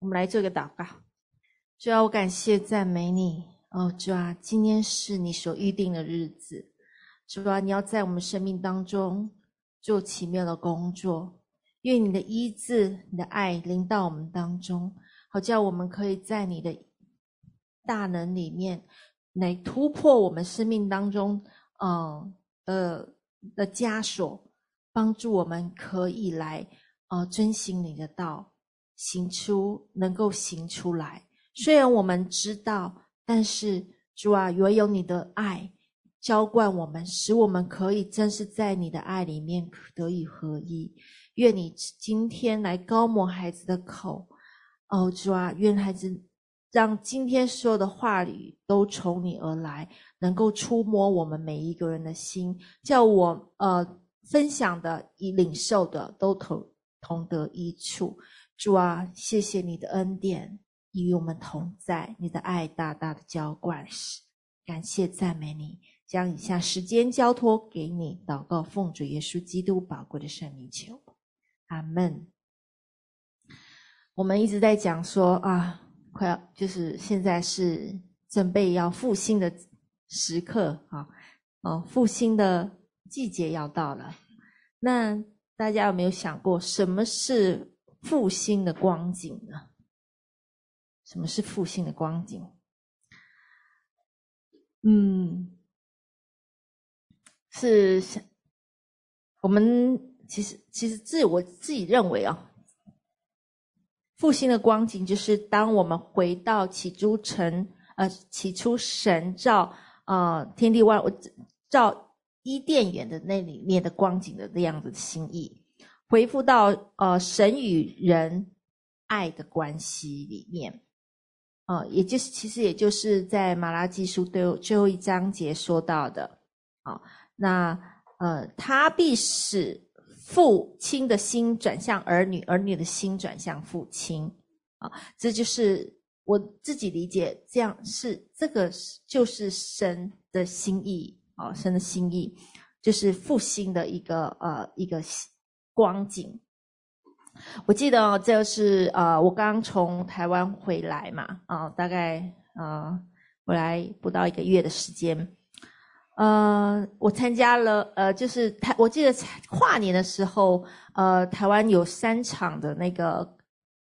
我们来做个祷告。主啊，我感谢赞美你哦，主啊，今天是你所预定的日子，主啊，你要在我们生命当中做奇妙的工作，愿你的医治、你的爱临到我们当中，好叫我们可以在你的大能里面来突破我们生命当中嗯呃的枷锁，帮助我们可以来呃遵行你的道。行出能够行出来，虽然我们知道，但是主啊，唯有你的爱浇灌我们，使我们可以真是在你的爱里面得以合一。愿你今天来高抹孩子的口，哦，主啊，愿孩子让今天所有的话语都从你而来，能够触摸我们每一个人的心，叫我呃分享的与领受的都同同得益处。主啊，谢谢你的恩典与我们同在，你的爱大大的浇灌，感谢赞美你，将以下时间交托给你，祷告奉主耶稣基督宝贵的圣名求，阿门。我们一直在讲说啊，快要就是现在是准备要复兴的时刻啊，哦，复兴的季节要到了。那大家有没有想过，什么是复兴的光景呢？什么是复兴的光景？嗯，是想我们其实其实自我自己认为啊，复兴的光景就是当我们回到起初成呃起初神造呃天地万物造伊甸园的那里面的光景的那样子的心意。回复到呃神与人爱的关系里面，呃，也就是其实也就是在马拉基书最后最后一章节说到的，啊、那呃他必使父亲的心转向儿女，儿女的心转向父亲，啊、这就是我自己理解，这样是这个就是神的心意啊、神的心意就是复兴的一个呃一个。光景，我记得这是呃，我刚从台湾回来嘛，啊、大概呃回来不到一个月的时间，呃，我参加了呃，就是台，我记得跨年的时候，呃，台湾有三场的那个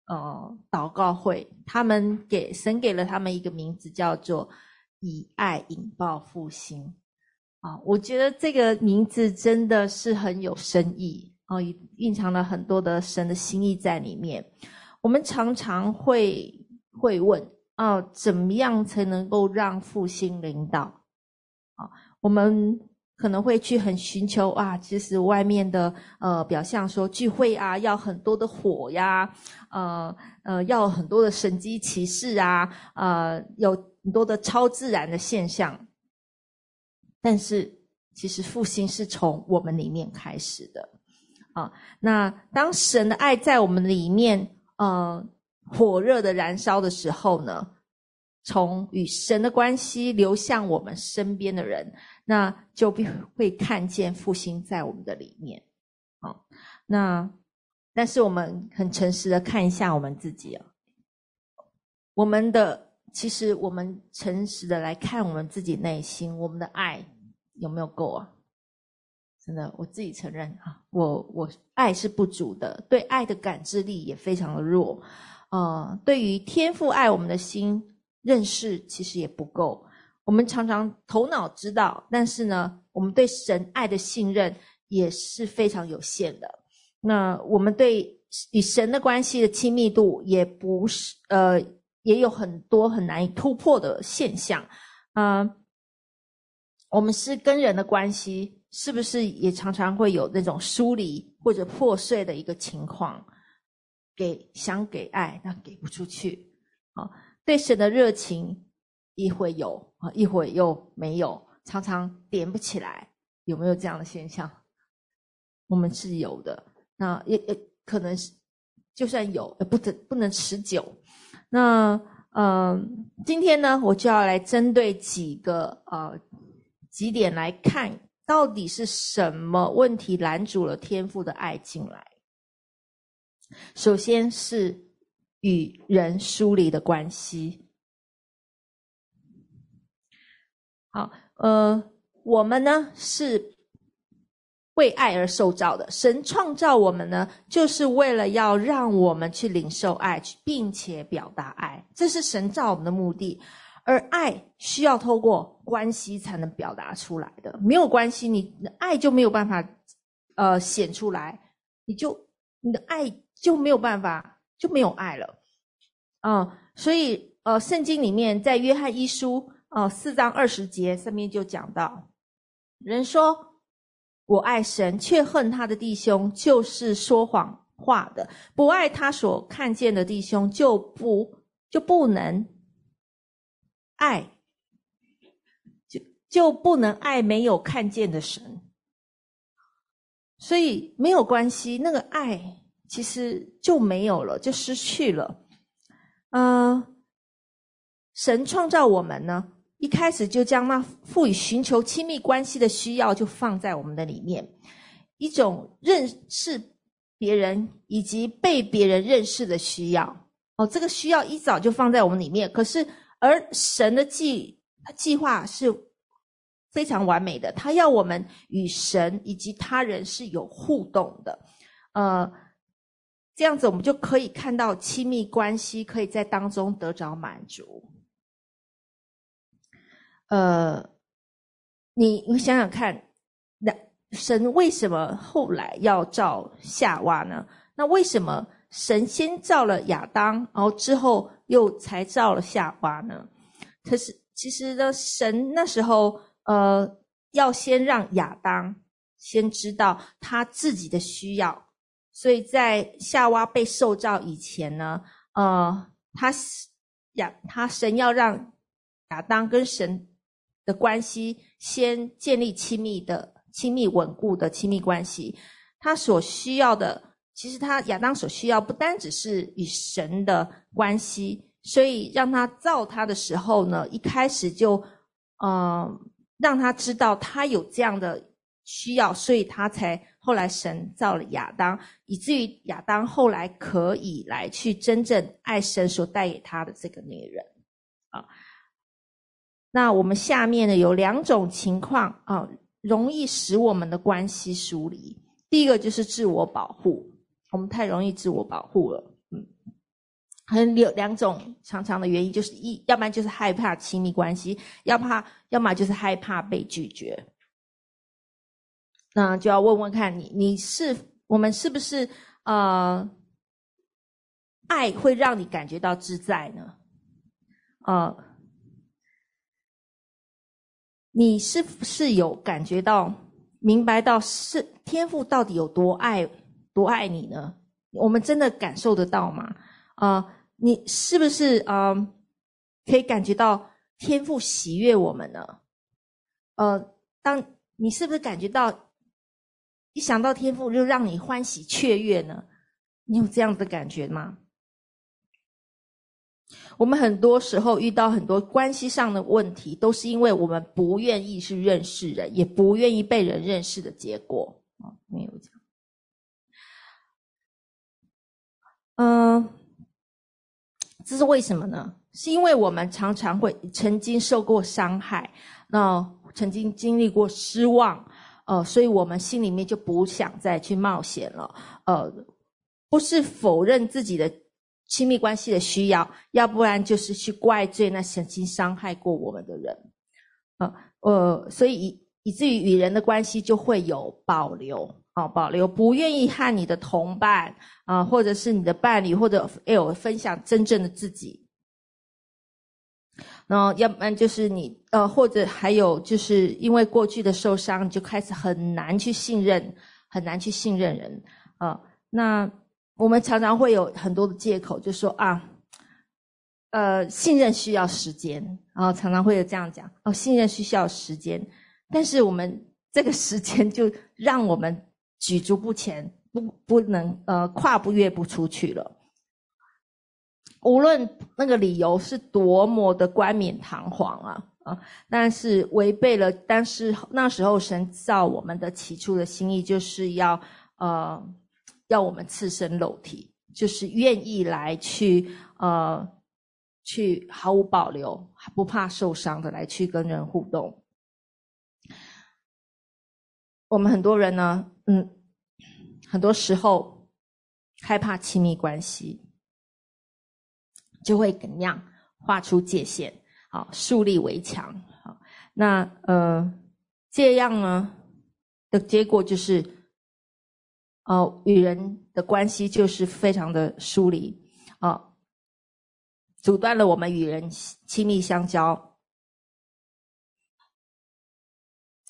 呃祷告会，他们给神给了他们一个名字，叫做以爱引爆复兴，啊、我觉得这个名字真的是很有深意。哦，蕴藏了很多的神的心意在里面。我们常常会会问：哦，怎么样才能够让复兴领导？啊，我们可能会去很寻求啊，其实外面的呃表象说聚会啊，要很多的火呀，呃呃，要很多的神迹奇事啊，呃，有很多的超自然的现象。但是，其实复兴是从我们里面开始的。啊，那当神的爱在我们里面，呃，火热的燃烧的时候呢，从与神的关系流向我们身边的人，那就必会看见复兴在我们的里面。啊，那但是我们很诚实的看一下我们自己啊，我们的其实我们诚实的来看我们自己内心，我们的爱有没有够啊？真的，我自己承认啊，我我爱是不足的，对爱的感知力也非常的弱，呃，对于天赋爱我们的心认识其实也不够。我们常常头脑知道，但是呢，我们对神爱的信任也是非常有限的。那我们对与神的关系的亲密度也不是，呃，也有很多很难以突破的现象。啊、呃，我们是跟人的关系。是不是也常常会有那种疏离或者破碎的一个情况？给想给爱，但给不出去啊！对神的热情一会有啊，一会又没有，常常点不起来。有没有这样的现象？我们是有的。那也也可能是，就算有，也不得不能持久。那嗯、今天呢，我就要来针对几个呃几点来看。到底是什么问题拦阻了天父的爱进来？首先是与人疏离的关系。好，呃，我们呢是为爱而受造的。神创造我们呢，就是为了要让我们去领受爱，并且表达爱，这是神造我们的目的。而爱需要透过关系才能表达出来的，没有关系，你的爱就没有办法，呃，显出来，你就你的爱就没有办法，就没有爱了，嗯、所以呃，圣经里面在约翰一书呃四章二十节上面就讲到，人说我爱神，却恨他的弟兄，就是说谎话的；不爱他所看见的弟兄，就不就不能。爱就就不能爱没有看见的神，所以没有关系，那个爱其实就没有了，就失去了。嗯、呃，神创造我们呢，一开始就将那赋予寻求亲密关系的需要就放在我们的里面，一种认识别人以及被别人认识的需要。哦，这个需要一早就放在我们里面，可是。而神的计计划是非常完美的，他要我们与神以及他人是有互动的，呃，这样子我们就可以看到亲密关系可以在当中得着满足。呃，你你想想看，那神为什么后来要造夏娃呢？那为什么？神先造了亚当，然后之后又才造了夏娃呢？可是其实呢，神那时候呃，要先让亚当先知道他自己的需要，所以在夏娃被受造以前呢，呃，他亚他神要让亚当跟神的关系先建立亲密的、亲密稳固的亲密关系，他所需要的。其实他亚当所需要不单只是与神的关系，所以让他造他的时候呢，一开始就，呃，让他知道他有这样的需要，所以他才后来神造了亚当，以至于亚当后来可以来去真正爱神所带给他的这个女人啊。那我们下面呢有两种情况啊，容易使我们的关系疏离。第一个就是自我保护。我们太容易自我保护了，嗯，很有两种常常的原因，就是一，要不然就是害怕亲密关系，要怕，要么就是害怕被拒绝。那就要问问看你，你是我们是不是呃，爱会让你感觉到自在呢？呃，你是不是有感觉到明白到是天赋到底有多爱？多爱你呢？我们真的感受得到吗？啊、你是不是啊、可以感觉到天父喜悦我们呢？呃，当你是不是感觉到一想到天父就让你欢喜雀跃呢？你有这样的感觉吗？我们很多时候遇到很多关系上的问题，都是因为我们不愿意去认识人，也不愿意被人认识的结果、哦，没有这嗯，这是为什么呢？是因为我们常常会曾经受过伤害，那曾经经历过失望，呃，所以我们心里面就不想再去冒险了。呃，不是否认自己的亲密关系的需要，要不然就是去怪罪那曾经伤害过我们的人。呃，呃，所以以以至于与人的关系就会有保留。好，保留不愿意和你的同伴啊，或者是你的伴侣，或者哎呦分享真正的自己。然后，要不然就是你呃，或者还有就是因为过去的受伤，你就开始很难去信任，很难去信任人啊。那我们常常会有很多的借口，就说啊，呃，信任需要时间，然后常常会有这样讲哦，信任需要时间，但是我们这个时间就让我们。举足不前，不不能呃跨步越不出去了。无论那个理由是多么的冠冕堂皇啊啊，但是违背了，但是那时候神造我们的起初的心意，就是要呃要我们赤身露体，就是愿意来去呃去毫无保留、不怕受伤的来去跟人互动。我们很多人呢，嗯，很多时候害怕亲密关系，就会怎样画出界限，好，树立围墙，好，那呃，这样呢的结果就是，哦、与人的关系就是非常的疏离，啊、阻断了我们与人亲密相交。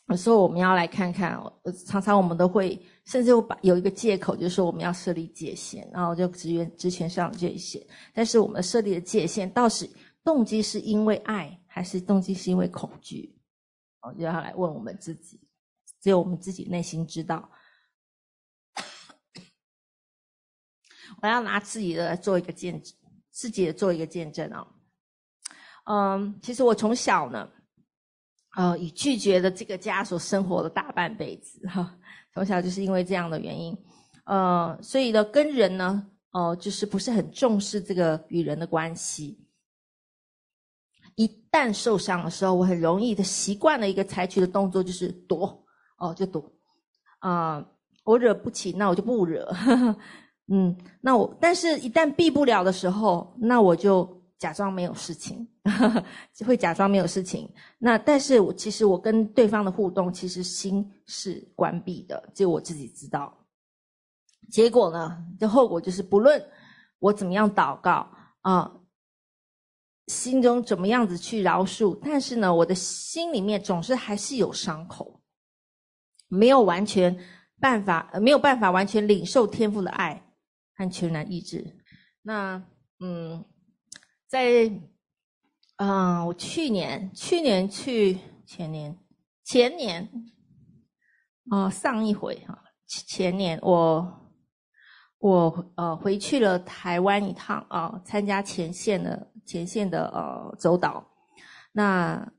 有时候我们要来看看，常常我们都会，甚至把有一个借口，就是说我们要设立界限，然后就职员之前上的界限。但是我们设立的界限，倒是动机是因为爱，还是动机是因为恐惧？我就要来问我们自己，只有我们自己内心知道。我要拿自己的做一个见证，自己的做一个见证啊。嗯，其实我从小呢。呃，以拒绝了这个家所生活的大半辈子哈，从小就是因为这样的原因，呃，所以呢，跟人呢，哦、呃，就是不是很重视这个与人的关系。一旦受伤的时候，我很容易的习惯了一个采取的动作就是躲，哦、就躲。啊、我惹不起，那我就不惹。嗯，那我，但是一旦避不了的时候，那我就。假装没有事情，就 会假装没有事情。那但是我其实我跟对方的互动，其实心是关闭的，只有我自己知道。结果呢，这后果就是，不论我怎么样祷告啊、心中怎么样子去饶恕，但是呢，我的心里面总是还是有伤口，没有完全办法，没有办法完全领受天父的爱和全然医治。那嗯。在，嗯、我去年、去年去前年、前年，哦、呃，上一回哈，前年我我呃回去了台湾一趟啊、参加前线的前线的呃走岛。那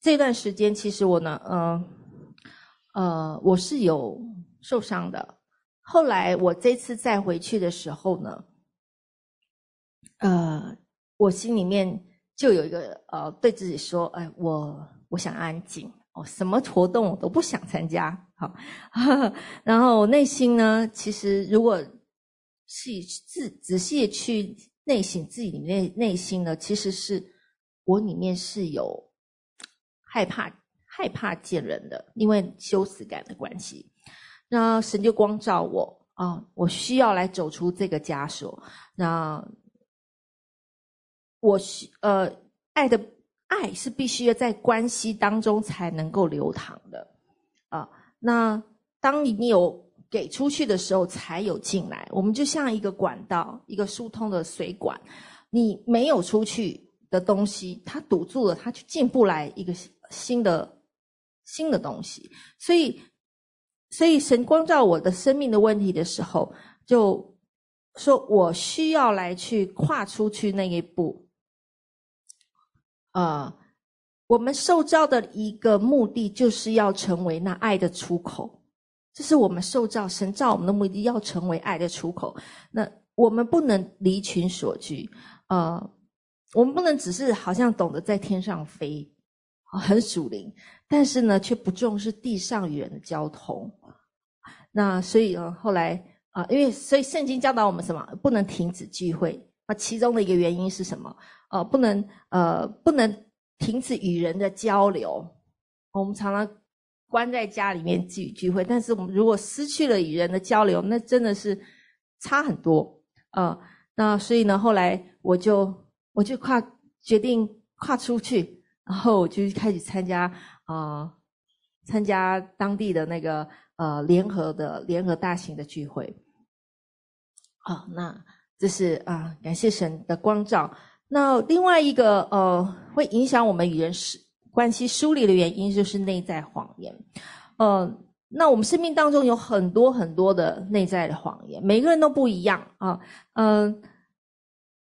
这段时间其实我呢，呃呃，我是有受伤的。后来我这次再回去的时候呢。呃，我心里面就有一个呃，对自己说，哎，我我想安静，哦，什么活动我都不想参加，好，然后内心呢，其实如果细自仔细去内省自己里面内心呢，其实是我里面是有害怕害怕见人的，因为羞耻感的关系，那神就光照我啊，我需要来走出这个枷锁，那。我需呃，爱的爱是必须要在关系当中才能够流淌的啊。那当你有给出去的时候，才有进来。我们就像一个管道，一个疏通的水管，你没有出去的东西，它堵住了，它就进不来一个新的新的东西。所以，所以神光照我的生命的问题的时候，就说我需要来去跨出去那一步。呃，我们受造的一个目的，就是要成为那爱的出口。这是我们受造神造我们的目的，要成为爱的出口。那我们不能离群索居，呃，我们不能只是好像懂得在天上飞，很属灵，但是呢，却不重视地上与人的交通。那所以呢，后来啊、因为所以圣经教导我们什么？不能停止聚会。那其中的一个原因是什么？呃，不能呃，不能停止与人的交流。我们常常关在家里面聚聚会，但是我们如果失去了与人的交流，那真的是差很多。呃，那所以呢，后来我就我就跨决定跨出去，然后我就开始参加啊、呃，参加当地的那个呃联合的联合大型的聚会。好，那这是啊、感谢神的光照。那另外一个呃，会影响我们与人是关系疏离的原因，就是内在谎言。呃，那我们生命当中有很多很多的内在的谎言，每个人都不一样啊。嗯、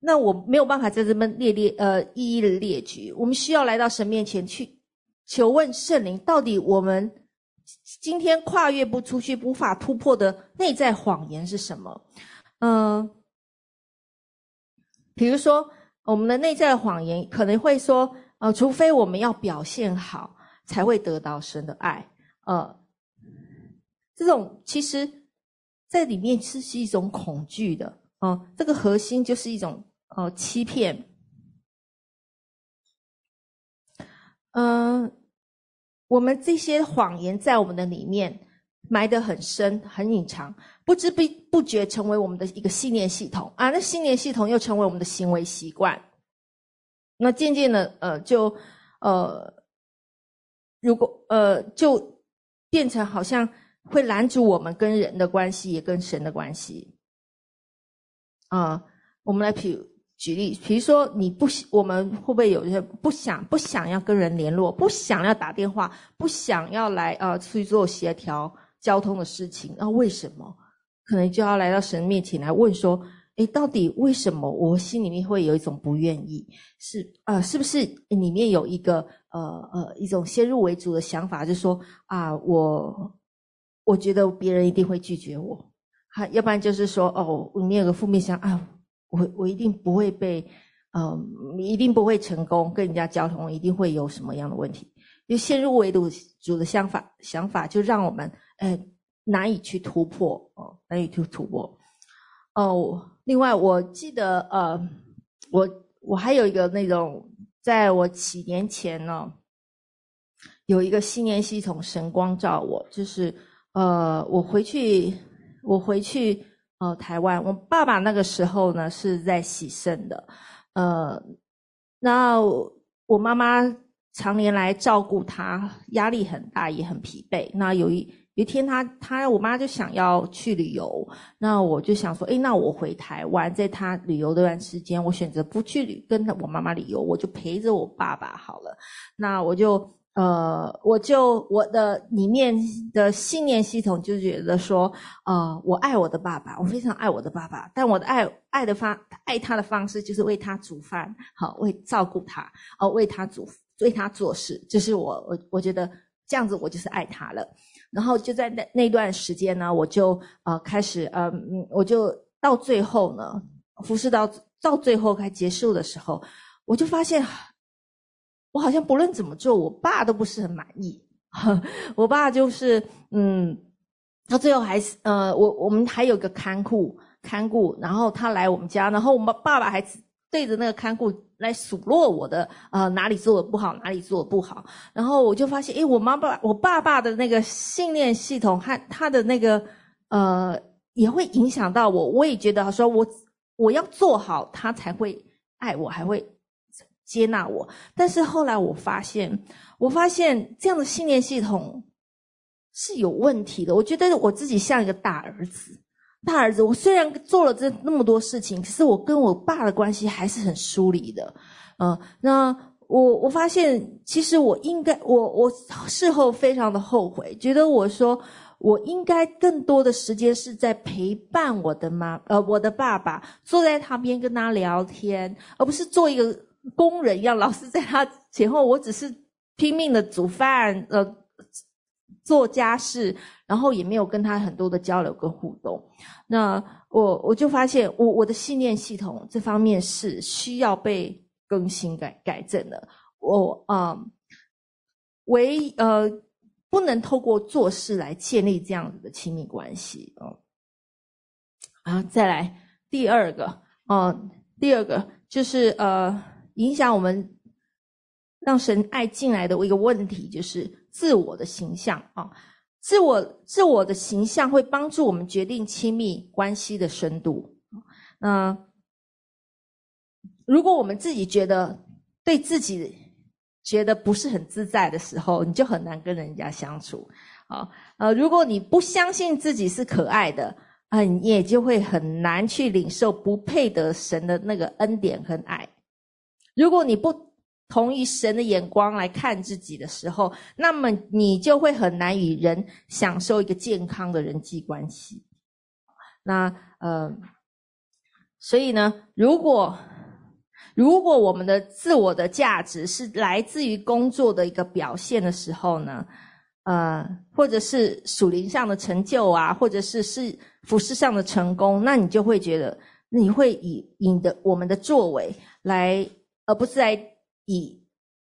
那我没有办法在这边列列呃一一的列举。我们需要来到神面前去求问圣灵，到底我们今天跨越不出去、无法突破的内在谎言是什么？嗯，比如说我们的内在的谎言可能会说，呃，除非我们要表现好，才会得到神的爱，呃，这种其实在里面是是一种恐惧的，嗯、呃，这个核心就是一种呃欺骗，嗯、呃，我们这些谎言在我们的里面。埋得很深，很隐藏，不知不不觉成为我们的一个信念系统啊。那信念系统又成为我们的行为习惯。那渐渐的，呃，就呃，如果呃，就变成好像会拦阻我们跟人的关系，也跟神的关系。啊、我们来举举例，比如说你不，我们会不会有些不想不想要跟人联络，不想要打电话，不想要来呃去做协调。交通的事情，那为什么？可能就要来到神面前来问说：诶，到底为什么我心里面会有一种不愿意？是啊、是不是里面有一个呃呃一种先入为主的想法，就说啊，我我觉得别人一定会拒绝我，还要不然就是说哦，里面有个负面想啊，我我一定不会被，嗯、呃，一定不会成功跟人家交通，一定会有什么样的问题？就先入为主的想法，想法就让我们。呃，难以去突破哦，难以去突破哦。另外，我记得呃，我我还有一个那种，在我几年前呢，有一个信念系统神光照我，就是呃，我回去我回去呃台湾，我爸爸那个时候呢是在洗肾的，呃，那我妈妈常年来照顾他，压力很大，也很疲惫。那有一。有一天他，他我妈就想要去旅游，那我就想说，诶，那我回台湾，在他旅游这段时间，我选择不去旅，跟我妈妈旅游，我就陪着我爸爸好了。那我就呃，我就我的里面的信念系统就觉得说，呃，我爱我的爸爸，我非常爱我的爸爸，但我的爱爱的方爱他的方式就是为他煮饭，好，为照顾他，哦，为他煮为他做事，就是我我我觉得这样子我就是爱他了。然后就在那那段时间呢，我就呃开始呃，我就到最后呢，服侍到到最后快结束的时候，我就发现，我好像不论怎么做，我爸都不是很满意。我爸就是嗯，到最后还是呃，我我们还有个看护看护，然后他来我们家，然后我们爸爸还对着那个看护。来数落我的，呃，哪里做的不好，哪里做的不好，然后我就发现，诶，我妈爸，我爸爸的那个信念系统和他的那个，呃，也会影响到我。我也觉得说我我要做好，他才会爱我，还会接纳我。但是后来我发现，我发现这样的信念系统是有问题的。我觉得我自己像一个大儿子。大儿子，我虽然做了这那么多事情，可是我跟我爸的关系还是很疏离的。嗯、那我我发现，其实我应该，我我事后非常的后悔，觉得我说我应该更多的时间是在陪伴我的妈，呃，我的爸爸，坐在他边跟他聊天，而不是做一个工人一样，老是在他前后，我只是拼命的煮饭，呃。做家事，然后也没有跟他很多的交流跟互动。那我我就发现我，我的信念系统这方面是需要被更新改改正的。我啊、唯呃不能透过做事来建立这样子的亲密关系啊。啊，再来第二个啊、呃，第二个就是呃，影响我们让神爱进来的一个问题就是。自我的形象啊，自我自我的形象会帮助我们决定亲密关系的深度。那如果我们自己觉得对自己觉得不是很自在的时候，你就很难跟人家相处啊。呃，如果你不相信自己是可爱的啊，你也就会很难去领受不配得神的那个恩典和爱。如果你不同于神的眼光来看自己的时候，那么你就会很难与人享受一个健康的人际关系。那呃，所以呢，如果如果我们的自我的价值是来自于工作的一个表现的时候呢，呃，或者是属灵上的成就啊，或者是是服事上的成功，那你就会觉得你会以你的我们的作为来，而不是来以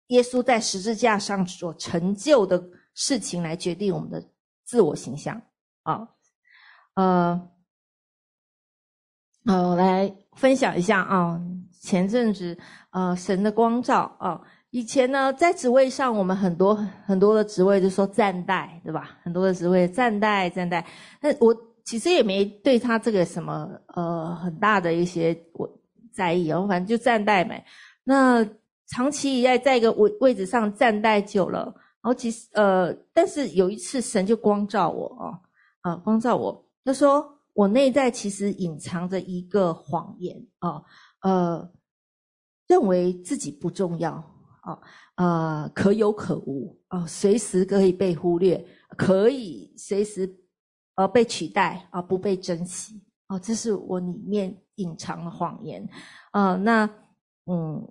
耶稣在十字架上所成就的事情来决定我们的自我形象啊。呃，呃，来分享一下啊，前阵子呃，神的光照啊。以前呢，在职位上，我们很多很多的职位就说暂代，对吧？很多的职位暂代暂代。那我其实也没对他这个什么呃很大的一些我在意哦，反正就暂代呗。那长期以来在一个位位置上站待久了，然后其实呃，但是有一次神就光照我哦啊，光照我，他说我内在其实隐藏着一个谎言啊，呃，认为自己不重要。啊，呃，可有可无啊，随时可以被忽略，可以随时呃被取代啊，不被珍惜哦，这是我里面隐藏的谎言啊。那嗯，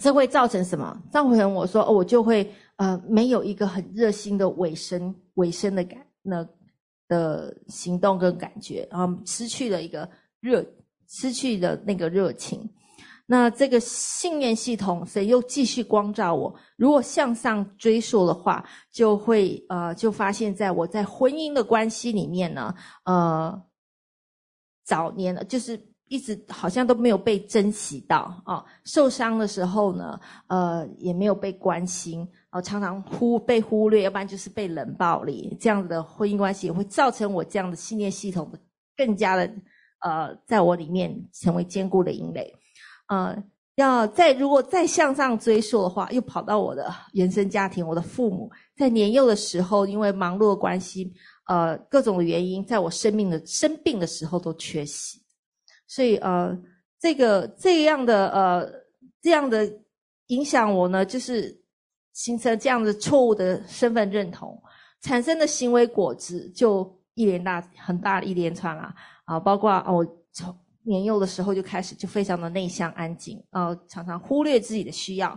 这会造成什么？造成我说，哦，我就会呃没有一个很热心的尾声，尾声的感那的行动跟感觉啊，失去了一个热，失去了那个热情。那这个信念系统，谁又继续光照我？如果向上追溯的话，就会呃，就发现在我在婚姻的关系里面呢，呃，早年了就是一直好像都没有被珍惜到啊，受伤的时候呢，呃，也没有被关心，啊，常常忽被忽略，要不然就是被冷暴力，这样子的婚姻关系也会造成我这样的信念系统的更加的呃，在我里面成为坚固的阴雷。呃，要再如果再向上追溯的话，又跑到我的原生家庭，我的父母在年幼的时候，因为忙碌的关系，呃，各种的原因，在我生命的生病的时候都缺席，所以呃，这个这样的呃这样的影响我呢，就是形成这样的错误的身份认同，产生的行为果子就一连大很大的一连串啊啊，包括哦我从。年幼的时候就开始就非常的内向安静，呃，常常忽略自己的需要，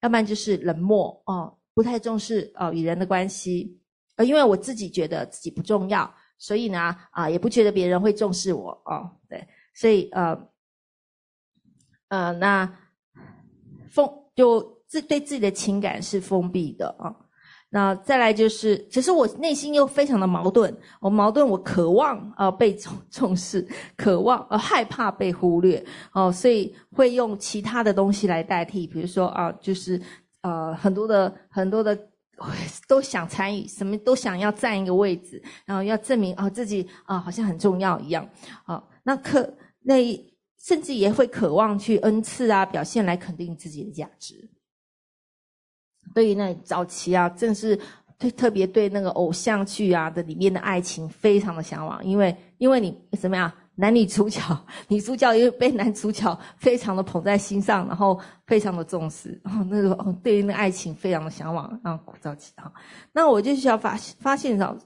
要不然就是冷漠哦、不太重视呃与人的关系，呃，因为我自己觉得自己不重要，所以呢啊、也不觉得别人会重视我哦、对，所以呃呃那封就自对自己的情感是封闭的啊。那再来就是，其实我内心又非常的矛盾。我矛盾，我渴望呃被重重视，渴望呃害怕被忽略哦，所以会用其他的东西来代替，比如说啊，就是呃很多的很多的都想参与，什么都想要占一个位置，然后要证明啊自己啊好像很重要一样啊。那可那甚至也会渴望去恩赐啊表现来肯定自己的价值。对于那早期啊，正是特特别对那个偶像剧啊的里面的爱情非常的向往，因为因为你怎么样，男女主角，女主角又被男主角非常的捧在心上，然后非常的重视，然后那个对于那爱情非常的向往啊，早期啊，那我就需要发发现到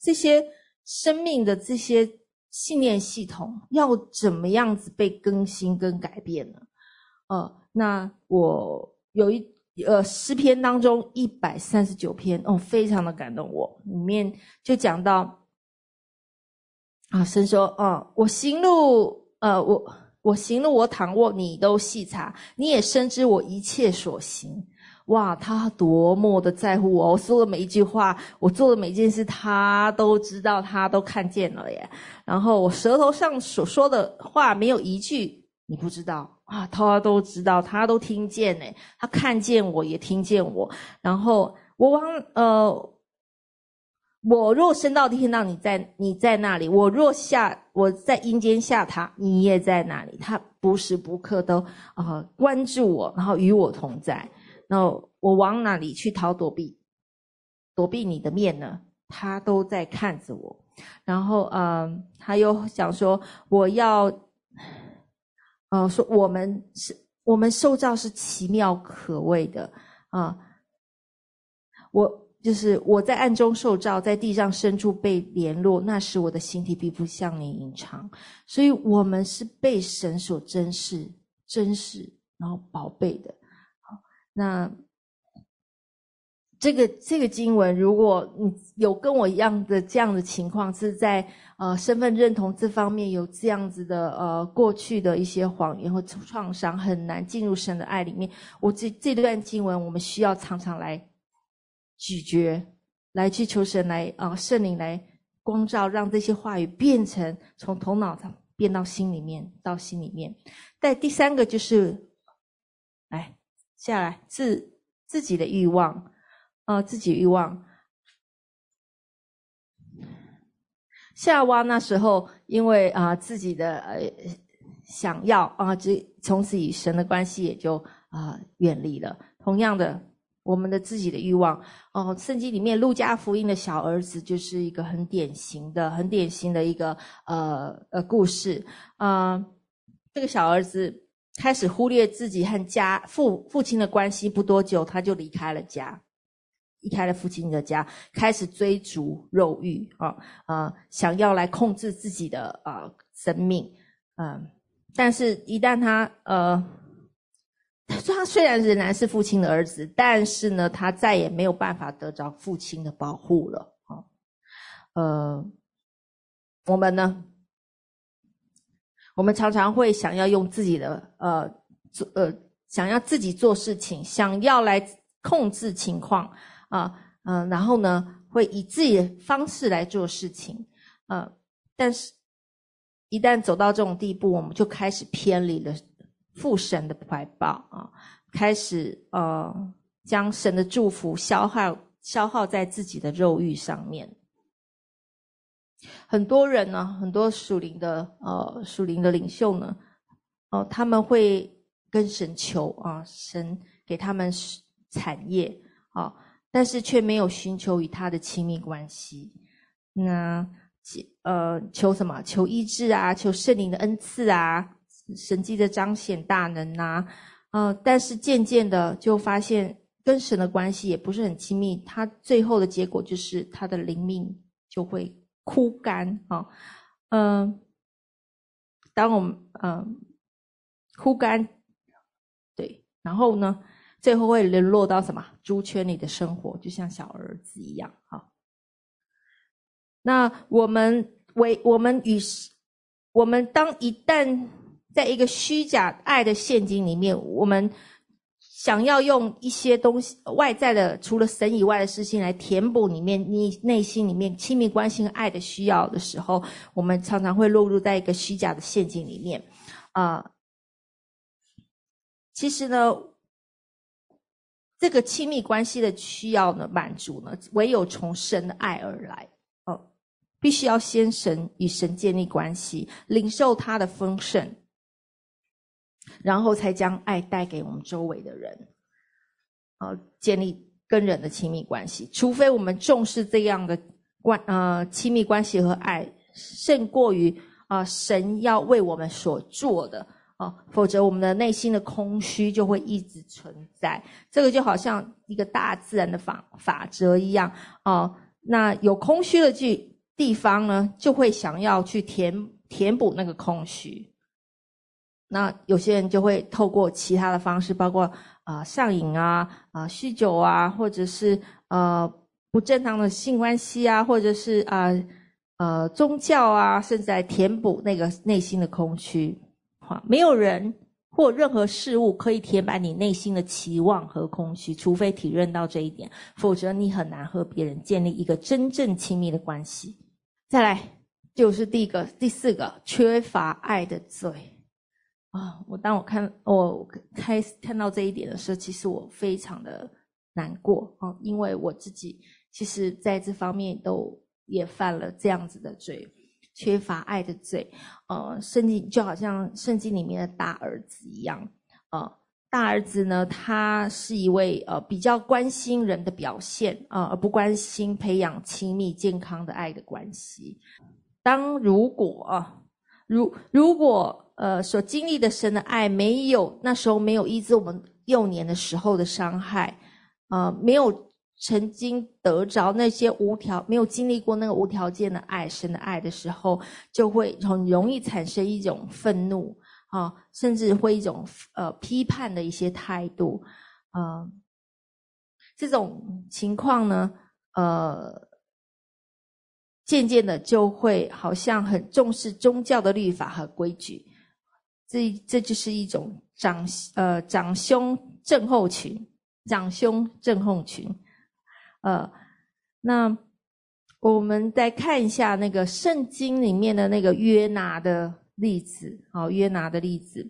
这些生命的这些信念系统要怎么样子被更新跟改变呢？呃，那我有一。呃，诗篇当中一百三十九篇哦，非常的感动我。里面就讲到啊，神说，啊，我行路，呃，我我行路，我躺卧，你都细察，你也深知我一切所行。哇，他多么的在乎我，我说的每一句话，我做的每一件事，他都知道，他都看见了耶。然后我舌头上所说的话，没有一句你不知道。啊，他都知道，他都听见呢，他看见我也听见我。然后我往呃，我若升到天堂，你在你在那里；我若下我在阴间下榻，你也在那里。他不时不刻都啊、关注我，然后与我同在。那我往哪里去逃躲避躲避你的面呢？他都在看着我。然后嗯、他又想说我要。呃，说我们是，我们受造是奇妙可畏的啊、我就是我在暗中受造，在地上深处被联络，那时我的形体并不向你隐藏，所以我们是被神所珍视、珍视，然后宝贝的。那这个这个经文，如果你有跟我一样的这样的情况，是在呃身份认同这方面有这样子的呃过去的一些谎言或创伤，很难进入神的爱里面。我这这段经文，我们需要常常来咀嚼，来去求神来啊、圣灵来光照，让这些话语变成从头脑上变到心里面，到心里面。但第三个就是，来下来自自己的欲望。呃，自己欲望。夏娃那时候，因为啊、自己的呃想要啊，这、从此与神的关系也就啊、远离了。同样的，我们的自己的欲望，哦、圣经里面路加福音的小儿子就是一个很典型的、很典型的一个呃呃故事啊、这个小儿子开始忽略自己和家父父亲的关系，不多久他就离开了家。离开了父亲的家，开始追逐肉欲啊啊，想要来控制自己的啊生命，嗯，但是，一旦他呃，他虽然仍然是父亲的儿子，但是呢，他再也没有办法得着父亲的保护了啊。呃，我们呢，我们常常会想要用自己的呃做呃，想要自己做事情，想要来控制情况。啊，嗯、然后呢，会以自己的方式来做事情，呃，但是，一旦走到这种地步，我们就开始偏离了父神的怀抱啊，开始呃，将神的祝福消耗消耗在自己的肉欲上面。很多人呢，很多属灵的呃属灵的领袖呢，哦、他们会跟神求啊，神给他们产业啊。但是却没有寻求与他的亲密关系，那呃求什么？求医治啊，求圣灵的恩赐啊，神迹的彰显大能啊，呃，但是渐渐的就发现跟神的关系也不是很亲密，他最后的结果就是他的灵命就会枯干啊，嗯、呃，当我们嗯、呃、枯干，对，然后呢？最后会沦落到什么？猪圈里的生活，就像小儿子一样。啊，那我们为我们与我们当一旦在一个虚假爱的陷阱里面，我们想要用一些东西外在的，除了神以外的事情来填补里面你内心里面亲密关系和爱的需要的时候，我们常常会落入在一个虚假的陷阱里面。啊、其实呢。这个亲密关系的需要呢，满足呢，唯有从神的爱而来。哦，必须要先神与神建立关系，领受他的丰盛，然后才将爱带给我们周围的人。啊，建立跟人的亲密关系，除非我们重视这样的关呃亲密关系和爱，胜过于啊、神要为我们所做的。啊，否则我们的内心的空虚就会一直存在。这个就好像一个大自然的法法则一样。啊，那有空虚的地地方呢，就会想要去填填补那个空虚。那有些人就会透过其他的方式，包括啊、上瘾啊、啊、酗酒啊，或者是呃不正当的性关系啊，或者是啊呃，宗教啊，甚至来填补那个内心的空虚。哈没有人或任何事物可以填满你内心的期望和空虚，除非体认到这一点，否则你很难和别人建立一个真正亲密的关系。再来就是第一个、第四个，缺乏爱的罪啊！我当我看我开始看到这一点的时候，其实我非常的难过啊，因为我自己其实在这方面都也犯了这样子的罪。缺乏爱的罪，呃，圣经就好像圣经里面的大儿子一样，呃，大儿子呢，他是一位呃比较关心人的表现，呃，而不关心培养亲密健康的爱的关系。当如果啊，如如果呃所经历的神的爱没有那时候没有医治我们幼年的时候的伤害，呃，没有。曾经得着那些无条没有经历过那个无条件的爱，神的爱的时候，就会很容易产生一种愤怒啊，甚至会一种呃批判的一些态度啊。这种情况呢，呃，渐渐的就会好像很重视宗教的律法和规矩，这这就是一种长呃长兄症候群，长兄症候群，呃，那我们再看一下那个圣经里面的那个约拿的例子，好，约拿的例子。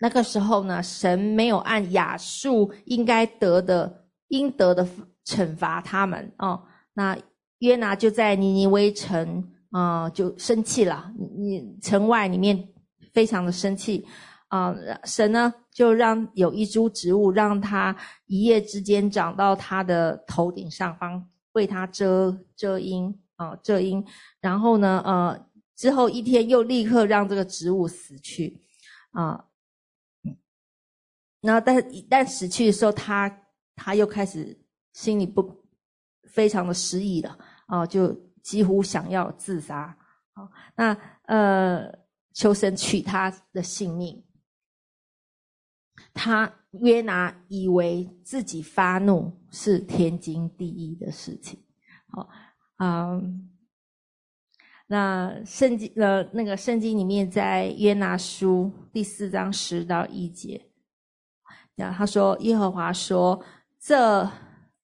那个时候呢，神没有按亚述应该得的应得的惩罚他们哦。那约拿就在尼尼微城啊、就生气了。你城外里面非常的生气啊、神呢就让有一株植物，让他一夜之间长到他的头顶上方，为他遮遮阴啊、遮阴。然后呢，呃，之后一天又立刻让这个植物死去啊。呃然后，但一旦死去的时候，他他又开始心里不非常的失意了啊，就几乎想要自杀。那呃，求神取他的性命。他约拿以为自己发怒是天经地义的事情，好啊。那圣经呃，那个圣经里面在约拿书第四章十到一节。然后他说：“耶和华说，这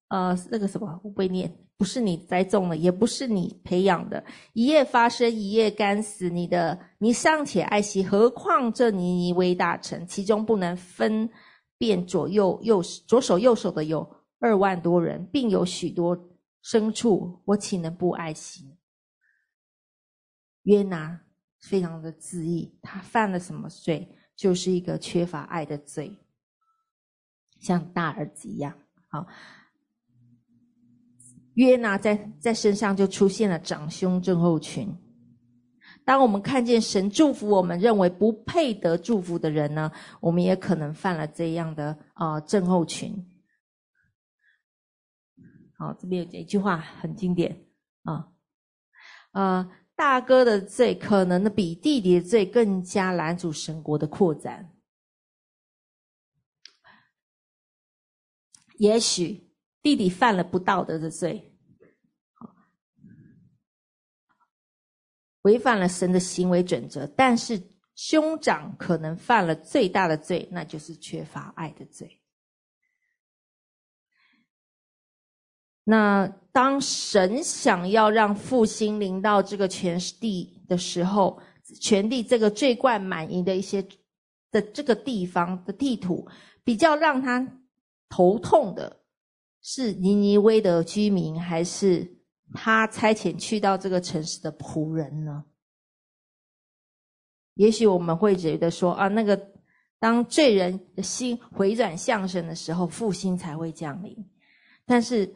呃那个什么，我不会念，不是你栽种的，也不是你培养的，一夜发生，一夜干死。你的，你尚且爱惜，何况这尼尼微大臣，其中不能分辨左右右左手右手的有二万多人，并有许多牲畜，我岂能不爱惜？”约拿非常的自义，他犯了什么罪？就是一个缺乏爱的罪。像大儿子一样，好，约拿在在身上就出现了长兄症候群。当我们看见神祝福我们认为不配得祝福的人呢，我们也可能犯了这样的啊、呃、症候群。好，这边有一句话很经典啊，呃，大哥的罪可能的比弟弟的罪更加拦阻神国的扩展。也许弟弟犯了不道德的罪，违反了神的行为准则，但是兄长可能犯了最大的罪，那就是缺乏爱的罪。那当神想要让复兴临到这个全地的时候，全地这个罪贯满盈的一些的这个地方的地图，比较让他。头痛的是尼尼微的居民，还是他差遣去到这个城市的仆人呢？也许我们会觉得说啊，那个当罪人的心回转向神的时候，复兴才会降临。但是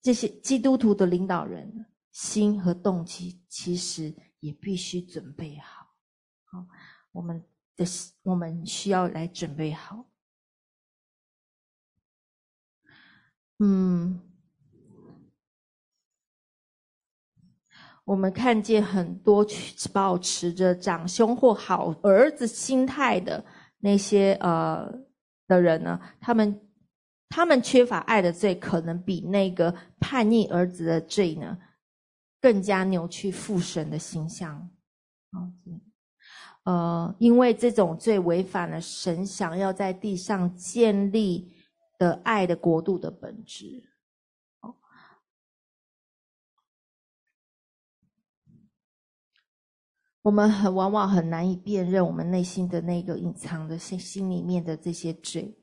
这些基督徒的领导人心和动机，其实也必须准备好。好，我们的我们需要来准备好。嗯，我们看见很多保持着长兄或好儿子心态的那些呃的人呢，他们他们缺乏爱的罪，可能比那个叛逆儿子的罪呢，更加扭曲父神的形象。呃，因为这种罪违反了神想要在地上建立。的爱的国度的本质，我们很往往很难以辨认我们内心的那个隐藏的心心里面的这些罪。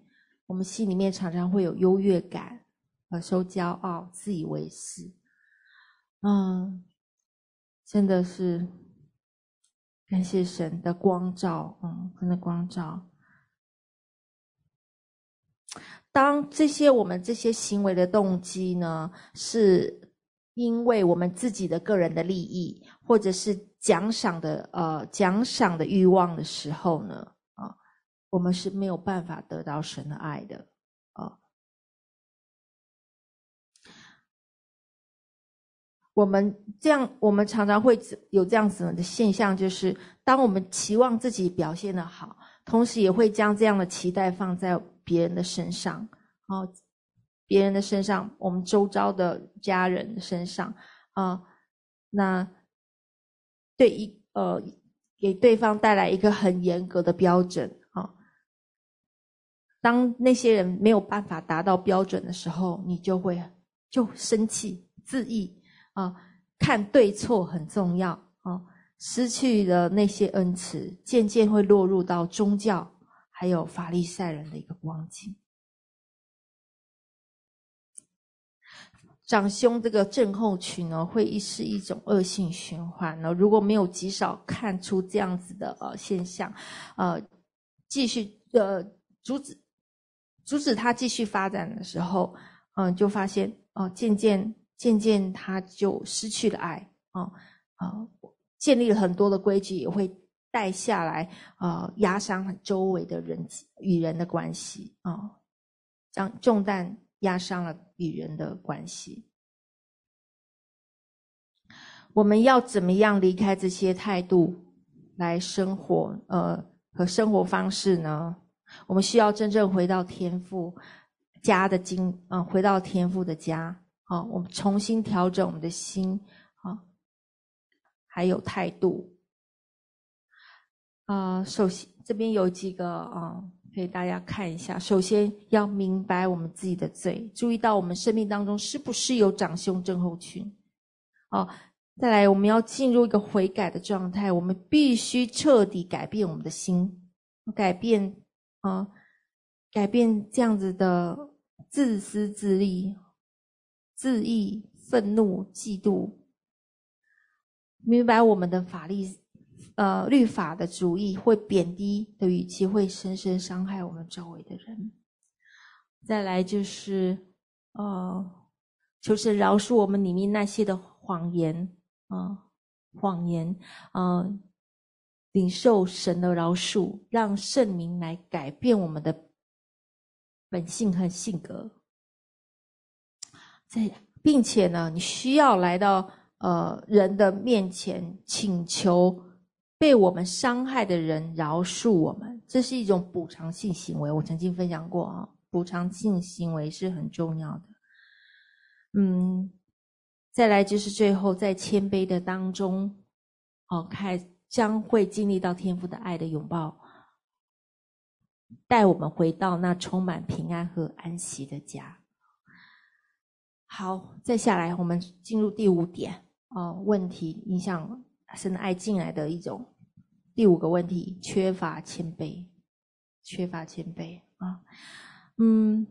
我们心里面常常会有优越感，而受骄傲、自以为是。嗯，真的是感谢神的光照，嗯，神的光照。当这些我们这些行为的动机呢，是因为我们自己的个人的利益，或者是奖赏的呃奖赏的欲望的时候呢，啊，我们是没有办法得到神的爱的啊。我们这样，我们常常会有这样子的现象，就是当我们期望自己表现的好，同时也会将这样的期待放在别人的身上，哦，别人的身上，我们周遭的家人身上啊、那对一呃给对方带来一个很严格的标准啊、当那些人没有办法达到标准的时候，你就会就生气、自义啊、看对错很重要啊、失去了那些恩慈，渐渐会落入到宗教还有法利赛人的一个光景。长兄这个症候群呢，会是一种恶性循环呢。如果没有及早看出这样子的呃现象，呃，继续呃阻止阻止他继续发展的时候，嗯、就发现哦、呃，渐渐渐渐他就失去了爱啊啊、建立了很多的规矩，也会带下来呃压伤周围的人与人的关系啊，将、重担。压伤了与人的关系，我们要怎么样离开这些态度来生活？呃，和生活方式呢？我们需要真正回到天赋家的经，嗯、回到天赋的家。好、我们重新调整我们的心，啊、呃，还有态度。啊、首先这边有几个啊。给大家看一下，首先要明白我们自己的罪，注意到我们生命当中是不是有长兄症候群。哦，再来，我们要进入一个悔改的状态，我们必须彻底改变我们的心，改变啊、改变这样子的自私自利、自意、愤怒、嫉妒，明白我们的法律。呃，律法的主义会贬低的语气，会深深伤害我们周围的人。再来就是，呃，就是饶恕我们里面那些的谎言啊、呃，谎言啊、呃，领受神的饶恕，让圣灵来改变我们的本性和性格。在，并且呢，你需要来到呃人的面前请求。被我们伤害的人饶恕我们，这是一种补偿性行为。我曾经分享过啊，补偿性行为是很重要的。嗯，再来就是最后在谦卑的当中，哦，开将会经历到天父的爱的拥抱，带我们回到那充满平安和安息的家。好，再下来我们进入第五点哦，问题影响。神的爱进来的一种第五个问题：缺乏谦卑，缺乏谦卑啊。嗯，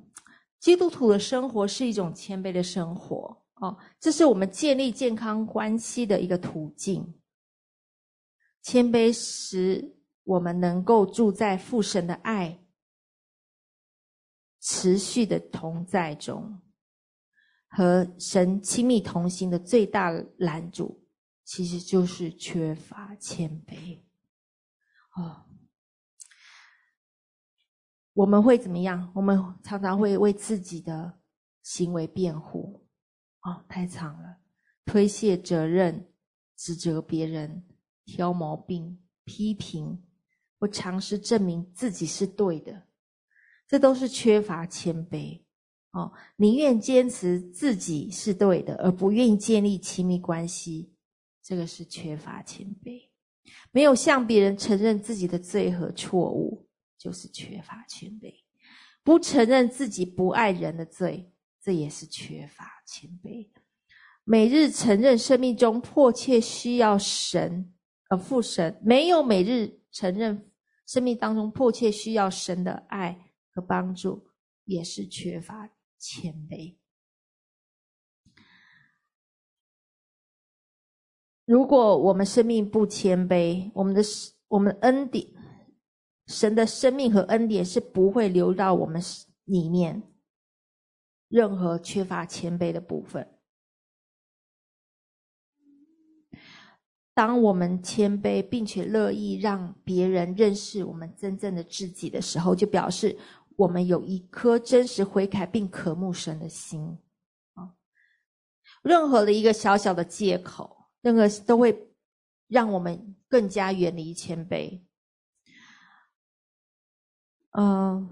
基督徒的生活是一种谦卑的生活哦，这是我们建立健康关系的一个途径。谦卑使我们能够住在父神的爱持续的同在中，和神亲密同行的最大拦阻。其实就是缺乏谦卑哦。我们会怎么样？我们常常会为自己的行为辩护。哦，太长了，推卸责任，指责别人，挑毛病，批评，或尝试证明自己是对的，这都是缺乏谦卑。哦，宁愿坚持自己是对的，而不愿意建立亲密关系。这个是缺乏谦卑，没有向别人承认自己的罪和错误，就是缺乏谦卑；不承认自己不爱人的罪，这也是缺乏谦卑。每日承认生命中迫切需要神而父神，没有每日承认生命当中迫切需要神的爱和帮助，也是缺乏谦卑。如果我们生命不谦卑，我们的我们的恩典，神的生命和恩典是不会流到我们里面，任何缺乏谦卑的部分。当我们谦卑，并且乐意让别人认识我们真正的自己的时候，就表示我们有一颗真实悔改并渴慕神的心啊。任何的一个小小的借口。任何都会让我们更加远离谦卑，嗯、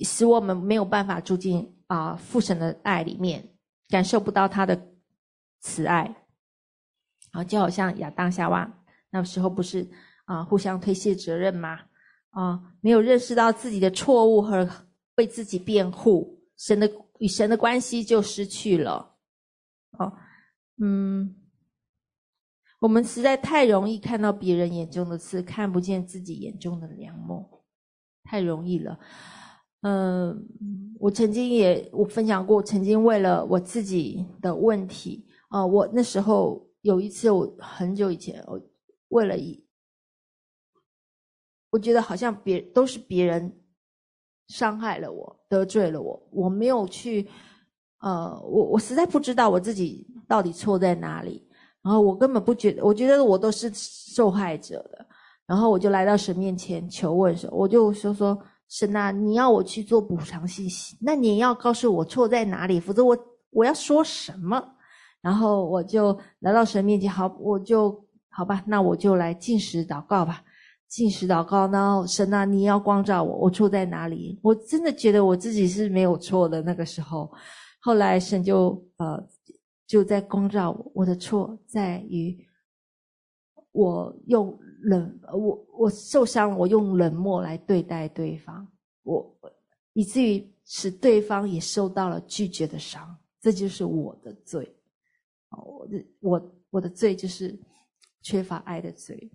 使我们没有办法住进啊、父神的爱里面，感受不到他的慈爱，啊，就好像亚当夏娃那时候不是啊、互相推卸责任吗？啊，没有认识到自己的错误和为自己辩护，神的与神的关系就失去了。哦，嗯，我们实在太容易看到别人眼中的刺，看不见自己眼中的良木，太容易了。嗯，我曾经也我分享过，曾经为了我自己的问题，啊，我那时候有一次，我很久以前，我为了一。我觉得好像别都是别人伤害了我，得罪了我，我没有去，呃，我我实在不知道我自己到底错在哪里，然后我根本不觉得，我觉得我都是受害者的，然后我就来到神面前求问神，我就说说神啊，你要我去做补偿信息，那你要告诉我错在哪里，否则我我要说什么？然后我就来到神面前，好，我就好吧，那我就来进食祷告吧。进食祷告，然后神啊，你要光照我，我错在哪里？我真的觉得我自己是没有错的。那个时候，后来神就呃就在光照我，我的错在于我用冷，我我受伤，我用冷漠来对待对方，我以至于使对方也受到了拒绝的伤，这就是我的罪。我的我我的罪就是缺乏爱的罪。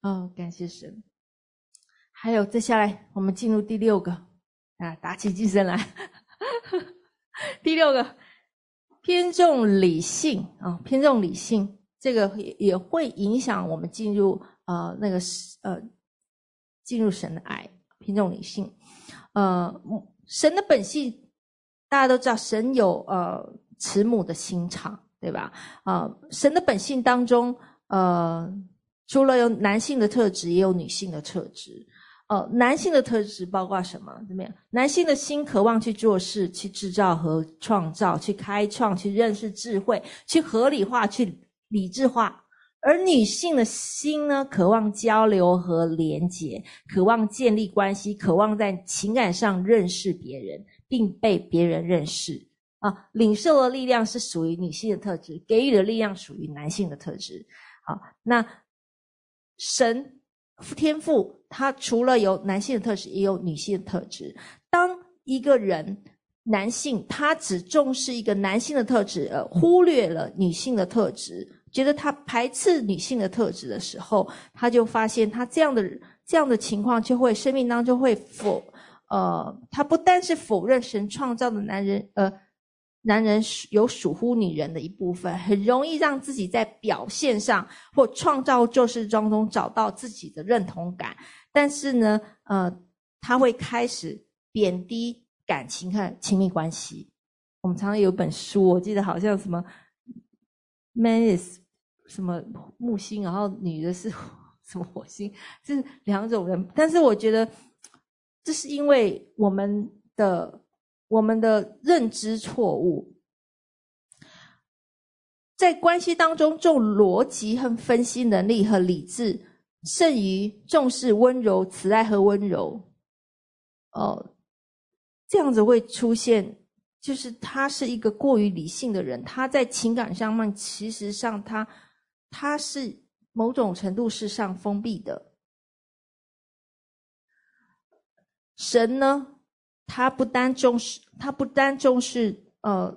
哦，感谢神。还有，接下来我们进入第六个啊，打起精神来。第六个偏重理性啊，偏重理性，这个也也会影响我们进入呃那个呃进入神的爱。偏重理性，呃，神的本性大家都知道，神有呃慈母的心肠，对吧？啊、呃，神的本性当中，呃。除了有男性的特质，也有女性的特质。哦，男性的特质包括什么？怎么样？男性的心渴望去做事，去制造和创造，去开创，去认识智慧，去合理化，去理智化。而女性的心呢，渴望交流和连结，渴望建立关系，渴望在情感上认识别人，并被别人认识。啊，领受的力量是属于女性的特质，给予的力量属于男性的特质。好，那。神天赋，他除了有男性的特质，也有女性的特质。当一个人男性，他只重视一个男性的特质，而忽略了女性的特质，觉得他排斥女性的特质的时候，他就发现他这样的这样的情况，就会生命当中会否呃，他不但是否认神创造的男人，呃。男人有属乎女人的一部分，很容易让自己在表现上或创造做事当中找到自己的认同感。但是呢，呃，他会开始贬低感情和亲密关系。我们常常有本书，我记得好像什么 “man is” 什么木星，然后女的是 什么火星，这是两种人。但是我觉得，这是因为我们的。我们的认知错误，在关系当中重逻辑和分析能力和理智，胜于重视温柔、慈爱和温柔。哦，这样子会出现，就是他是一个过于理性的人，他在情感上面，其实上他他是某种程度是上封闭的。神呢？他不单重视，他不单重视，呃，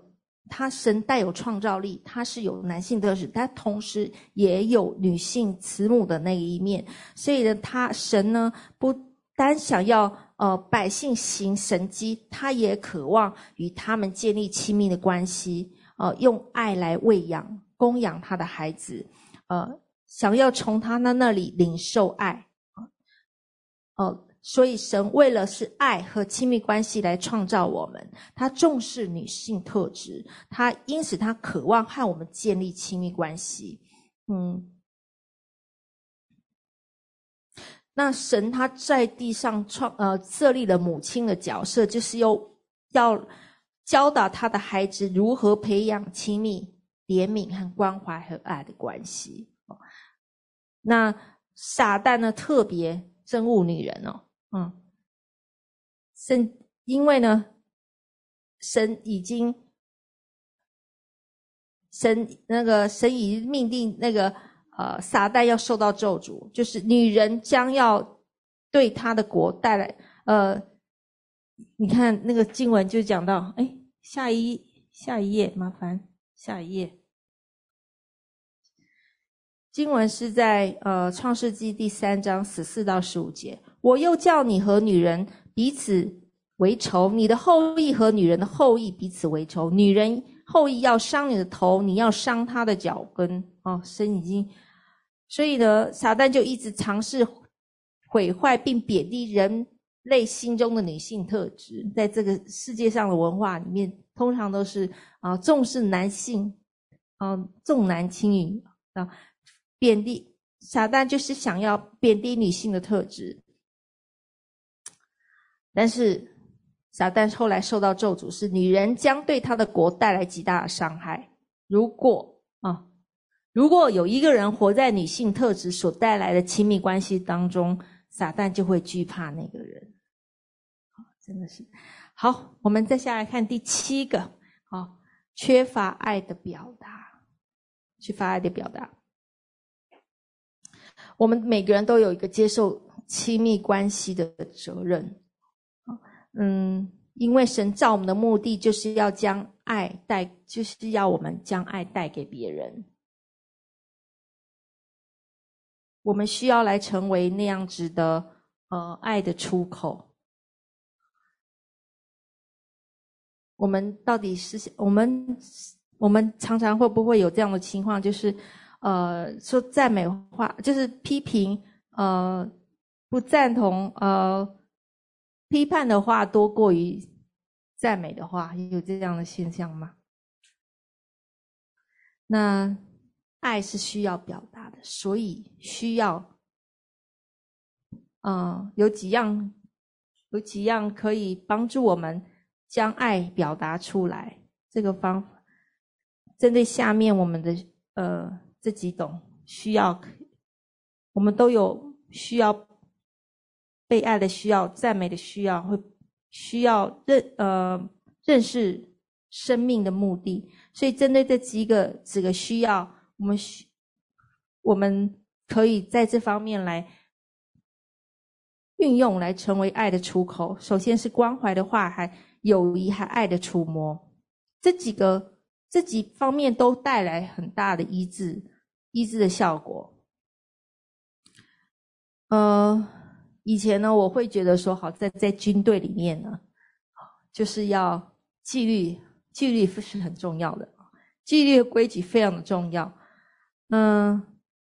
他神带有创造力，他是有男性特质，但同时也有女性慈母的那一面。所以呢，他神呢不单想要呃百姓行神迹，他也渴望与他们建立亲密的关系，呃，用爱来喂养、供养他的孩子，呃，想要从他那那里领受爱，呃所以，神为了是爱和亲密关系来创造我们，他重视女性特质，他因此他渴望和我们建立亲密关系。嗯，那神他在地上创呃设立了母亲的角色，就是要要教导他的孩子如何培养亲密、怜悯和关怀和爱的关系。那撒旦呢，特别憎恶女人哦。嗯，神因为呢，神已经神那个神已经命定那个呃撒旦要受到咒诅，就是女人将要对他的国带来呃，你看那个经文就讲到，哎，下一下一页，麻烦下一页。经文是在呃创世纪第三章十四到十五节，我又叫你和女人彼此为仇，你的后裔和女人的后裔彼此为仇。女人后裔要伤你的头，你要伤她的脚跟。哦，神已经，所以呢，撒旦就一直尝试毁坏并贬低人类心中的女性特质。在这个世界上的文化里面，通常都是啊重视男性，啊重男轻女啊，贬低撒旦就是想要贬低女性的特质，但是。撒旦后来受到咒诅，是女人将对他的国带来极大的伤害。如果啊，如果有一个人活在女性特质所带来的亲密关系当中，撒旦就会惧怕那个人。真的是好。我们再下来看第七个，啊，缺乏爱的表达，缺乏爱的表达。我们每个人都有一个接受亲密关系的责任。嗯，因为神造我们的目的就是要将爱带，就是要我们将爱带给别人。我们需要来成为那样子的呃爱的出口。我们到底是我们我们常常会不会有这样的情况，就是呃说赞美话，就是批评呃不赞同呃。批判的话多过于赞美的话，也有这样的现象吗？那爱是需要表达的，所以需要，嗯，有几样，有几样可以帮助我们将爱表达出来。这个方针对下面我们的呃这几种需要，我们都有需要。被爱的需要，赞美的需要，会需要认呃认识生命的目的。所以针对这几个几个需要，我们需我们可以在这方面来运用，来成为爱的出口。首先是关怀的话，还友谊，还爱的触摸，这几个这几方面都带来很大的医治医治的效果。呃。以前呢，我会觉得说，好在在军队里面呢，就是要纪律，纪律是很重要的，纪律和规矩非常的重要。嗯，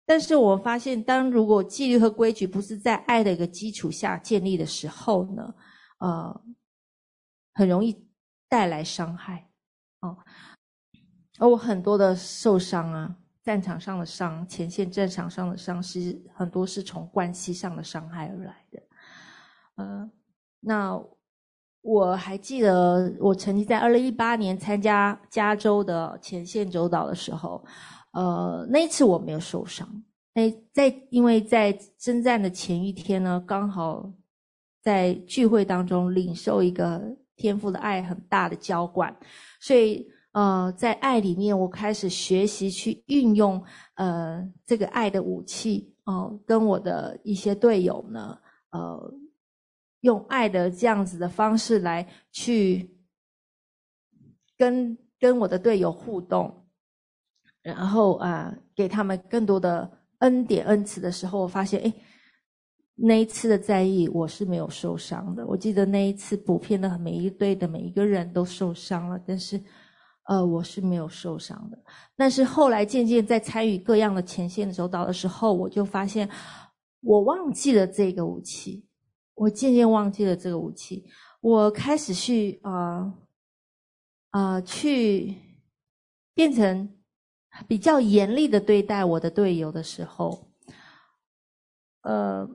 但是我发现，当如果纪律和规矩不是在爱的一个基础下建立的时候呢，呃，很容易带来伤害。哦，而我很多的受伤啊。战场上的伤，前线战场上的伤，是很多是从关系上的伤害而来的。呃，那我还记得，我曾经在二零一八年参加加州的前线州岛的时候，呃，那一次我没有受伤。那在因为在征战的前一天呢，刚好在聚会当中领受一个天父的爱很大的浇灌，所以。呃，在爱里面，我开始学习去运用呃这个爱的武器哦、跟我的一些队友呢，呃，用爱的这样子的方式来去跟跟我的队友互动，然后啊、给他们更多的恩典恩赐的时候，我发现，哎，那一次的在役我是没有受伤的。我记得那一次普遍的每一队的每一个人都受伤了，但是。呃，我是没有受伤的，但是后来渐渐在参与各样的前线的走岛的时候，我就发现我忘记了这个武器，我渐渐忘记了这个武器，我开始去啊啊、呃、去变成比较严厉的对待我的队友的时候，呃，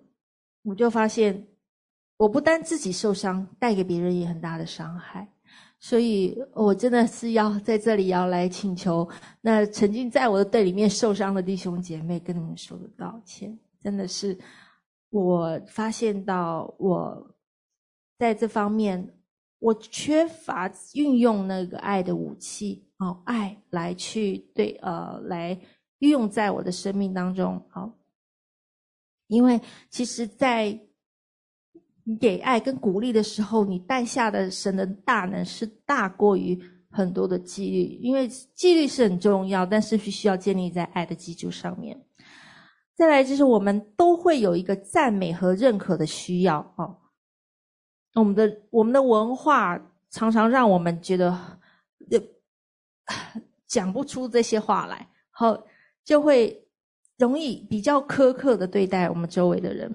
我就发现我不单自己受伤，带给别人也很大的伤害。所以，我真的是要在这里要来请求，那曾经在我的队里面受伤的弟兄姐妹，跟你们说个道歉。真的是，我发现到我在这方面，我缺乏运用那个爱的武器哦，爱来去对呃来运用在我的生命当中好，因为其实，在你给爱跟鼓励的时候，你带下的神的大能是大过于很多的纪律，因为纪律是很重要，但是必须要建立在爱的基础上面。再来就是我们都会有一个赞美和认可的需要哦。我们的我们的文化常常让我们觉得，讲不出这些话来，好，就会容易比较苛刻的对待我们周围的人。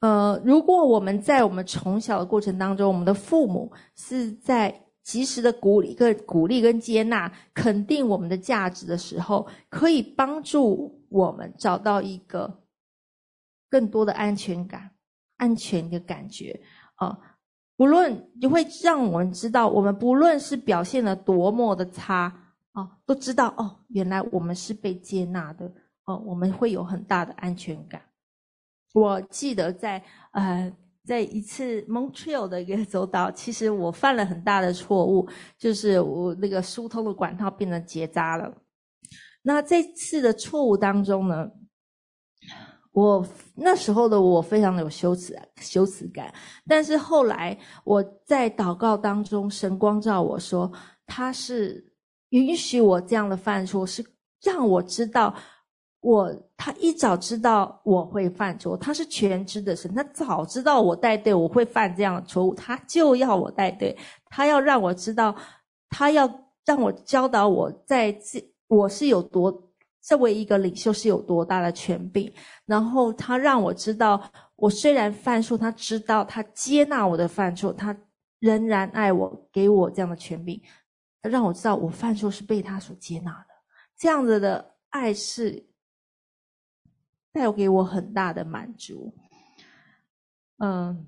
呃，如果我们在我们从小的过程当中，我们的父母是在及时的鼓励、跟鼓励、跟接纳、肯定我们的价值的时候，可以帮助我们找到一个更多的安全感。安全的感觉啊，不论就会让我们知道，我们不论是表现的多么的差啊，都知道哦，原来我们是被接纳的哦，我们会有很大的安全感。我记得在呃，在一次 Montreal 的一个走道，其实我犯了很大的错误，就是我那个疏通的管道变成结扎了。那这次的错误当中呢，我那时候的我非常的有羞耻羞耻感，但是后来我在祷告当中，神光照我说，他是允许我这样的犯错，是让我知道我他一早知道我会犯错，他是全知的神，他早知道我带队我会犯这样的错误，他就要我带队，他要让我知道，他要让我教导我在这我是有多。作为一个领袖是有多大的权柄，然后他让我知道，我虽然犯错，他知道他接纳我的犯错，他仍然爱我，给我这样的权柄，让我知道我犯错是被他所接纳的。这样子的爱是带给我很大的满足。嗯，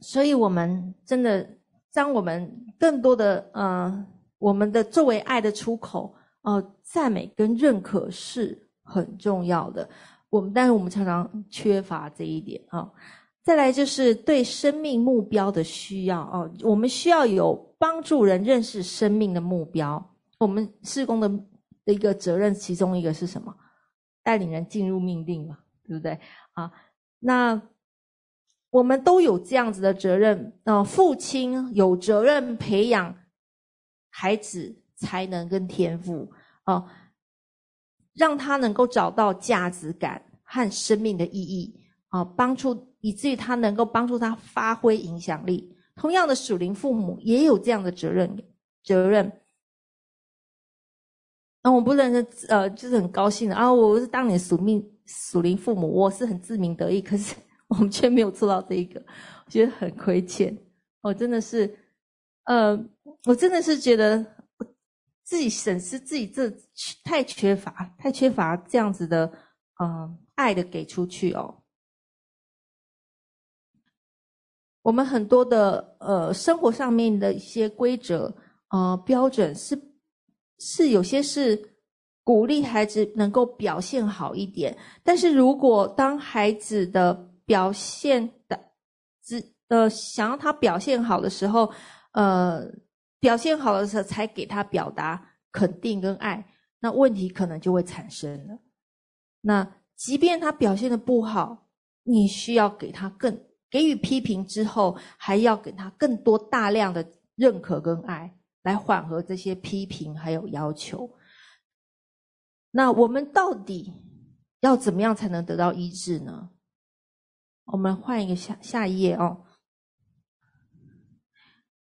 所以我们真的，将我们更多的，嗯，我们的作为爱的出口。哦，赞美跟认可是很重要的。我们，但是我们常常缺乏这一点啊。再来就是对生命目标的需要哦，我们需要有帮助人认识生命的目标。我们事工的的一个责任，其中一个是什么？带领人进入命定嘛，对不对？啊，那我们都有这样子的责任。啊，父亲有责任培养孩子。才能跟天赋哦，让他能够找到价值感和生命的意义啊，帮助以至于他能够帮助他发挥影响力。同样的，属灵父母也有这样的责任责任。那我不能呃，就是很高兴的啊，我是当你属命属灵父母，我是很自鸣得意。可是 我们却没有做到这一个，我觉得很亏欠。我真的是，呃，我真的是觉得。自己审视自己，这太缺乏，太缺乏这样子的，嗯、呃，爱的给出去哦。我们很多的呃生活上面的一些规则，呃标准是是有些是鼓励孩子能够表现好一点，但是如果当孩子的表现的只呃想要他表现好的时候，呃。表现好的时候，才给他表达肯定跟爱，那问题可能就会产生了。那即便他表现的不好，你需要给他更给予批评之后，还要给他更多大量的认可跟爱，来缓和这些批评还有要求。那我们到底要怎么样才能得到医治呢？我们换一个下下一页哦。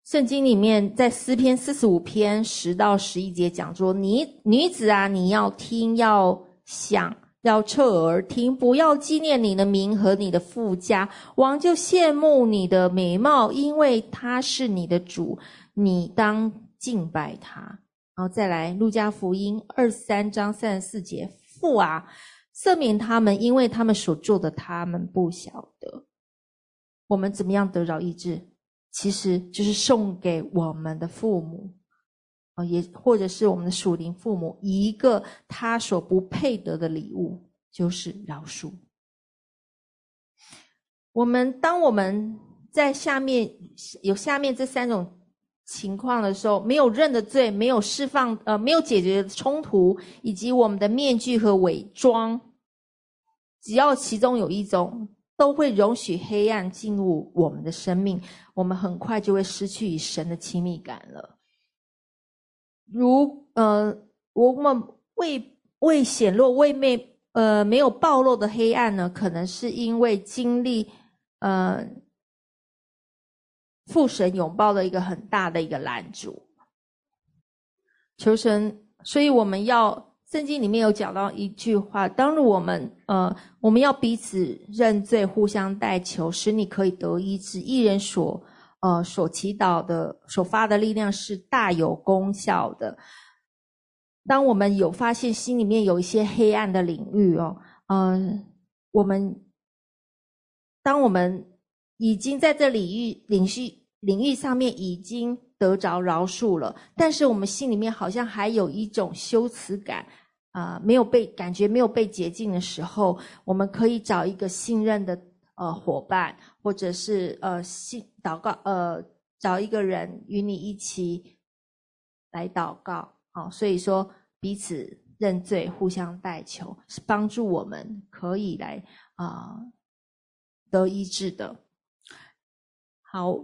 圣经里面，在诗篇四十五篇十到十一节讲说：“你女子啊，你要听，要想，要侧耳听，不要纪念你的名和你的富家。王就羡慕你的美貌，因为他是你的主，你当敬拜他。”然后再来，路加福音二三章三十四节：“父啊，赦免他们，因为他们所做的，他们不晓得。”我们怎么样得着医治？其实就是送给我们的父母，啊，也或者是我们的属灵父母一个他所不配得的礼物，就是饶恕。我们当我们在下面有下面这三种情况的时候，没有认的罪，没有释放，呃，没有解决冲突，以及我们的面具和伪装，只要其中有一种，都会容许黑暗进入我们的生命，我们很快就会失去与神的亲密感了。如呃，我们未未显露、未没呃没有暴露的黑暗呢，可能是因为经历呃父神拥抱的一个很大的一个拦阻。求神，所以我们要。圣经里面有讲到一句话：当我们呃，我们要彼此认罪，互相代求，使你可以得医治。一人所呃所祈祷的、所发的力量是大有功效的。当我们有发现心里面有一些黑暗的领域哦，嗯、我们当我们已经在这领域领域领域上面已经得着饶恕了，但是我们心里面好像还有一种羞耻感。啊、没有被感觉没有被洁净的时候，我们可以找一个信任的呃伙伴，或者是呃信祷告呃找一个人与你一起来祷告。好、哦，所以说彼此认罪，互相代求，是帮助我们可以来啊、得医治的。好，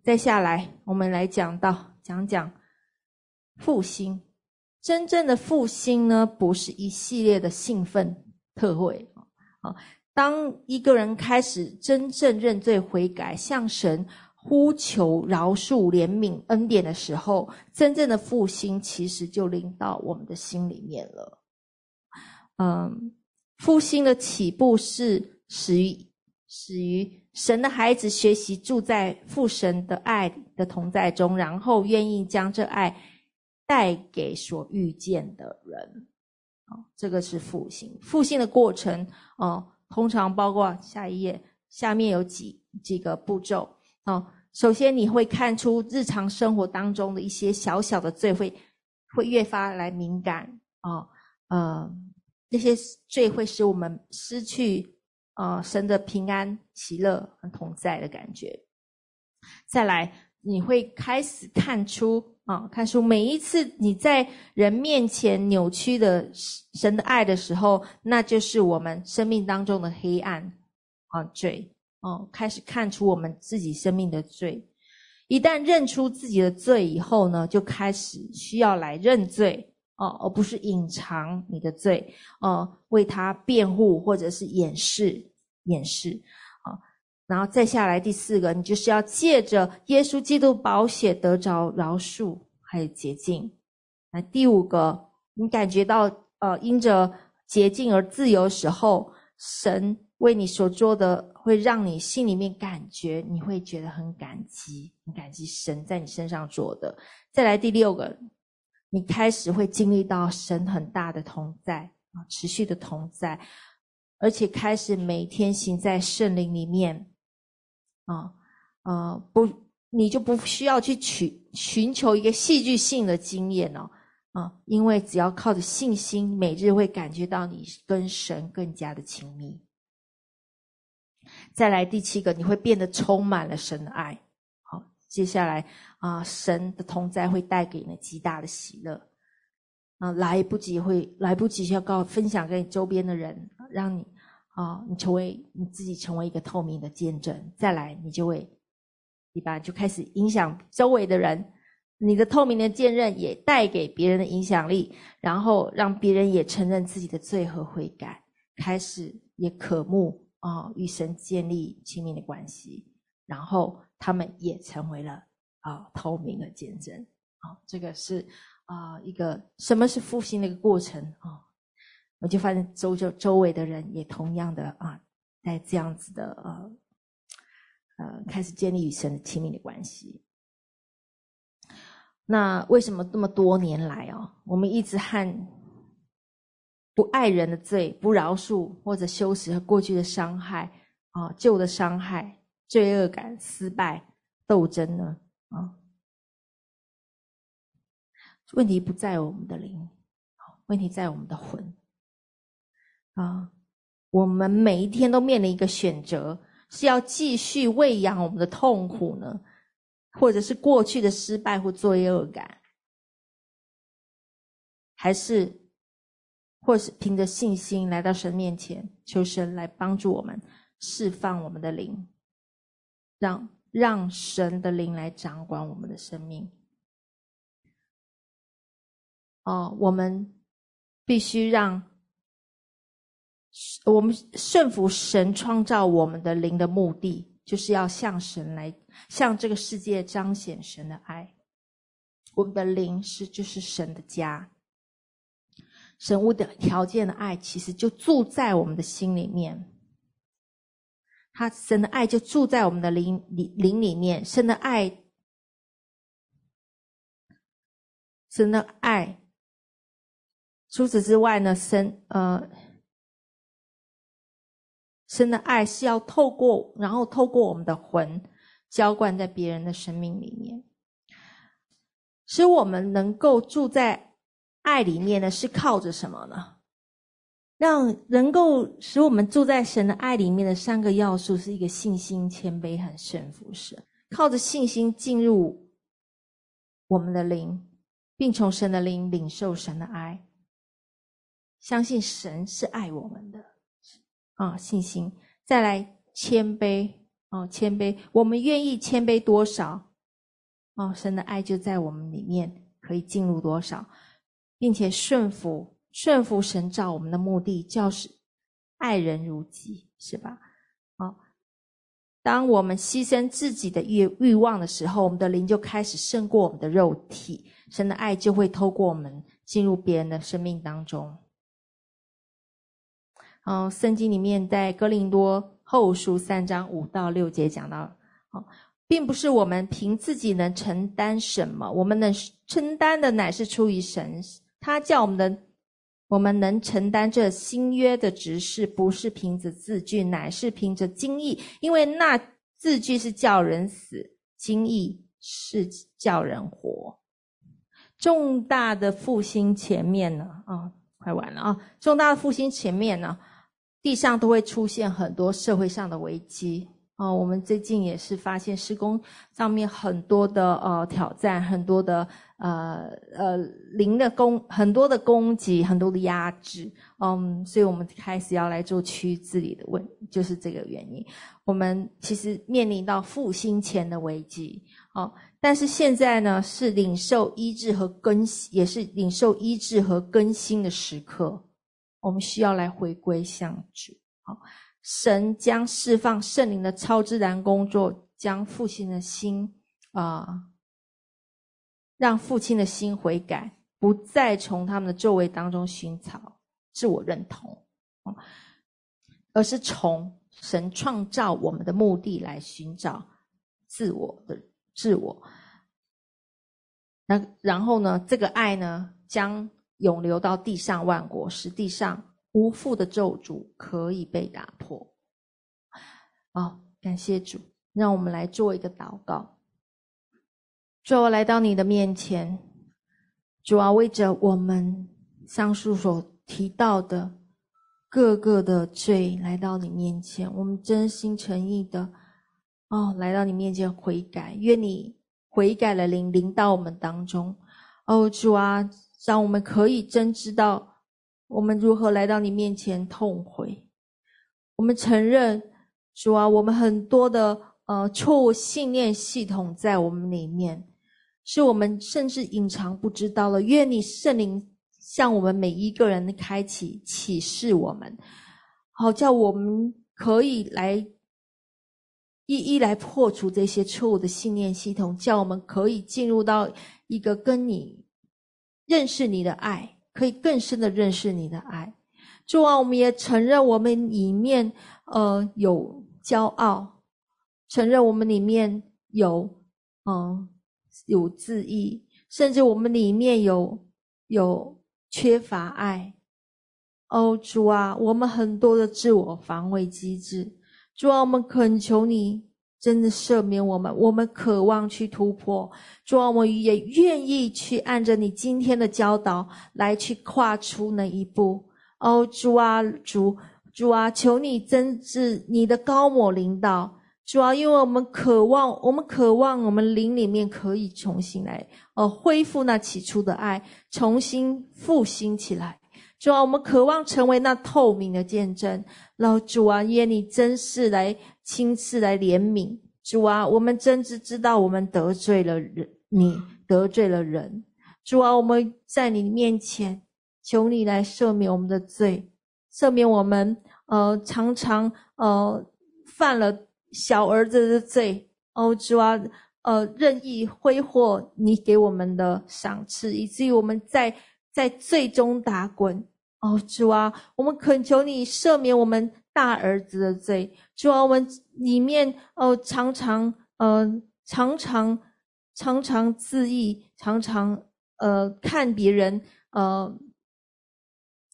再下来我们来讲到讲讲复兴。真正的复兴呢，不是一系列的兴奋特会啊。当一个人开始真正认罪悔改，向神呼求饶恕、怜悯、恩典的时候，真正的复兴其实就临到我们的心里面了。嗯，复兴的起步是始于始于神的孩子学习住在父神的爱的同在中，然后愿意将这爱。带给所遇见的人，啊，这个是复兴。复兴的过程，哦，通常包括下一页下面有几几个步骤，哦，首先你会看出日常生活当中的一些小小的罪会会越发来敏感，啊，呃，那些罪会使我们失去，呃，神的平安、喜乐同在的感觉。再来，你会开始看出。啊，看出，每一次你在人面前扭曲的神的爱的时候，那就是我们生命当中的黑暗啊罪哦，开始看出我们自己生命的罪。一旦认出自己的罪以后呢，就开始需要来认罪哦，而不是隐藏你的罪哦，为他辩护或者是掩饰掩饰啊。然后再下来第四个，你就是要借着耶稣基督宝血得着饶恕，还有洁净。那第五个，你感觉到呃，因着洁净而自由时候，神为你所做的，会让你心里面感觉，你会觉得很感激，很感激神在你身上做的。再来第六个，你开始会经历到神很大的同在啊，持续的同在，而且开始每天行在圣灵里面。啊，呃，不，你就不需要去取寻求一个戏剧性的经验哦，啊，因为只要靠着信心，每日会感觉到你跟神更加的亲密。再来第七个，你会变得充满了神的爱。好，接下来啊，神的同在会带给你极大的喜乐。啊，来不及会来不及要告分享给你周边的人，让你。啊、你成为你自己，成为一个透明的见证，再来你就会，一般就开始影响周围的人。你的透明的见证也带给别人的影响力，然后让别人也承认自己的罪和悔改，开始也渴慕啊、与神建立亲密的关系，然后他们也成为了啊、透明的见证。啊、这个是啊、一个什么是复兴的一个过程啊。我就发现周周周围的人也同样的啊，在这样子的呃呃开始建立与神的亲密的关系。那为什么这么多年来哦，我们一直和不爱人的罪、不饶恕或者羞耻和过去的伤害啊、旧的伤害、罪恶感、失败斗争呢？啊，问题不在我们的灵，问题在我们的魂。啊，我们每一天都面临一个选择：是要继续喂养我们的痛苦呢？或者是过去的失败或罪恶感？还是，或是凭着信心来到神面前，求神来帮助我们释放我们的灵，让让神的灵来掌管我们的生命。哦，我们必须让我们顺服神创造我们的灵的目的，就是要向神来向这个世界彰显神的爱。我们的灵是就是神的家。神无条件的爱，其实就住在我们的心里面。他神的爱就住在我们的灵里灵里面。神的爱，神的爱。除此之外呢，神呃，神的爱是要透过，然后透过我们的魂浇灌在别人的生命里面，使我们能够住在。爱里面呢，是靠着什么呢？让能够使我们住在神的爱里面的三个要素，是一个信心、谦卑和顺服神。靠着信心进入我们的灵，并从神的灵领受神的爱，相信神是爱我们的啊，信心。再来谦卑啊，谦卑，我们愿意谦卑多少，哦，神的爱就在我们里面可以进入多少。并且顺服，顺服神造我们的目的，就是爱人如己，是吧？好，当我们牺牲自己的欲欲望的时候，我们的灵就开始胜过我们的肉体，神的爱就会透过我们进入别人的生命当中。嗯，圣经里面在哥林多后书三章五到六节讲到，哦，并不是我们凭自己能承担什么，我们能承担的乃是出于神。他叫我们的，我们能承担这新约的职事，不是凭着字句，乃是凭着经意。因为那字句是叫人死，经意是叫人活。重大的复兴前面呢，啊、快完了啊！重大的复兴前面呢，地上都会出现很多社会上的危机。哦，我们最近也是发现施工上面很多的呃挑战，很多的呃呃零的攻，很多的攻击，很多的压制。嗯，所以我们开始要来做区域治理的问，就是这个原因。我们其实面临到复兴前的危机，哦，但是现在呢是领受医治和更新，也是领受医治和更新的时刻。我们需要来回归向主，好。神将释放圣灵的超自然工作，将父亲的心啊、让父亲的心悔改，不再从他们的座位当中寻找自我认同，而是从神创造我们的目的来寻找自我的自我。那然后呢，这个爱呢，将涌流到地上万国，使地上。无父的咒诅可以被打破。好，感谢主，让我们来做一个祷告。主啊，我来到你的面前，主啊，为着我们上述所提到的各个的罪，来到你面前，我们真心诚意的哦，来到你面前悔改，愿你悔改了灵临到我们当中。哦，主啊，让我们可以真知道。我们如何来到你面前痛悔？我们承认，主啊，我们很多的呃错误信念系统在我们里面，是我们甚至隐藏不知道了。愿你圣灵向我们每一个人开启启示我们，好叫我们可以来一一来破除这些错误的信念系统，叫我们可以进入到一个跟你认识你的爱。可以更深的认识你的爱，主啊，我们也承认我们里面呃有骄傲，承认我们里面有嗯、有自义，甚至我们里面有有缺乏爱。哦，主啊，我们很多的自我防卫机制，主啊，我们恳求你。真的赦免我们，我们渴望去突破。主啊，我们也愿意去按着你今天的教导来去跨出那一步。哦，主啊，主，主啊，求你增至你的高某领导。主啊，因为我们渴望，我们渴望我们灵里面可以重新来，呃，恢复那起初的爱，重新复兴起来。主啊，我们渴望成为那透明的见证。老主啊，愿你真是来亲自来怜悯。主啊，我们真知知道我们得罪了人，你得罪了人。主啊，我们在你面前求你来赦免我们的罪，赦免我们呃常常呃犯了。小儿子的罪，哦，主啊，呃，任意挥霍你给我们的赏赐，以至于我们在在罪中打滚。哦，主啊，我们恳求你赦免我们大儿子的罪。主啊，我们里面哦，常常呃，常常常常自义，常常呃，看别人呃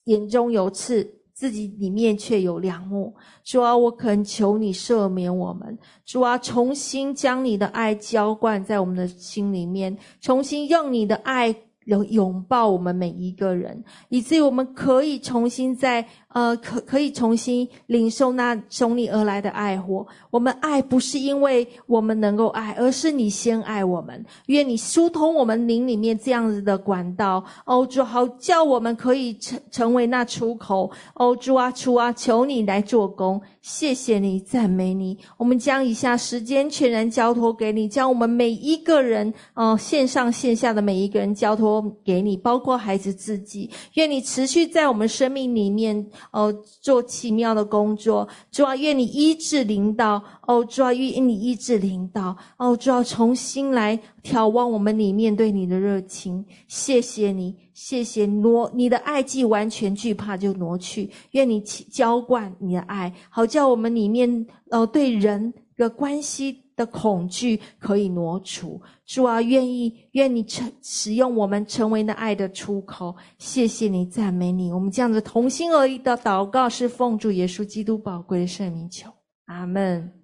眼中有刺。自己里面却有梁木，主啊，我恳求你赦免我们，主啊，重新将你的爱浇灌在我们的心里面，重新用你的爱拥抱我们每一个人，以至于我们可以重新在。呃，可可以重新领受那从你而来的爱火。我们爱不是因为我们能够爱，而是你先爱我们。愿你疏通我们灵里面这样子的管道，哦主，好叫我们可以成成为那出口。哦主啊，主啊，求你来做工。谢谢你，赞美你。我们将以下时间全然交托给你，将我们每一个人，呃，线上线下的每一个人交托给你，包括孩子自己。愿你持续在我们生命里面。哦，做奇妙的工作，主啊，愿你医治领导，哦，主啊，愿你医治领导，哦，主啊，重新来挑旺我们里面对你的热情。谢谢你，谢谢挪你的爱既完全惧怕就挪去，愿你浇灌你的爱，好叫我们里面呃对人的关系。的恐惧可以挪除，主啊，愿意愿你成使用我们成为那爱的出口。谢谢你，赞美你。我们这样子同心而意的祷告，是奉主耶稣基督宝贵的圣名求，阿门。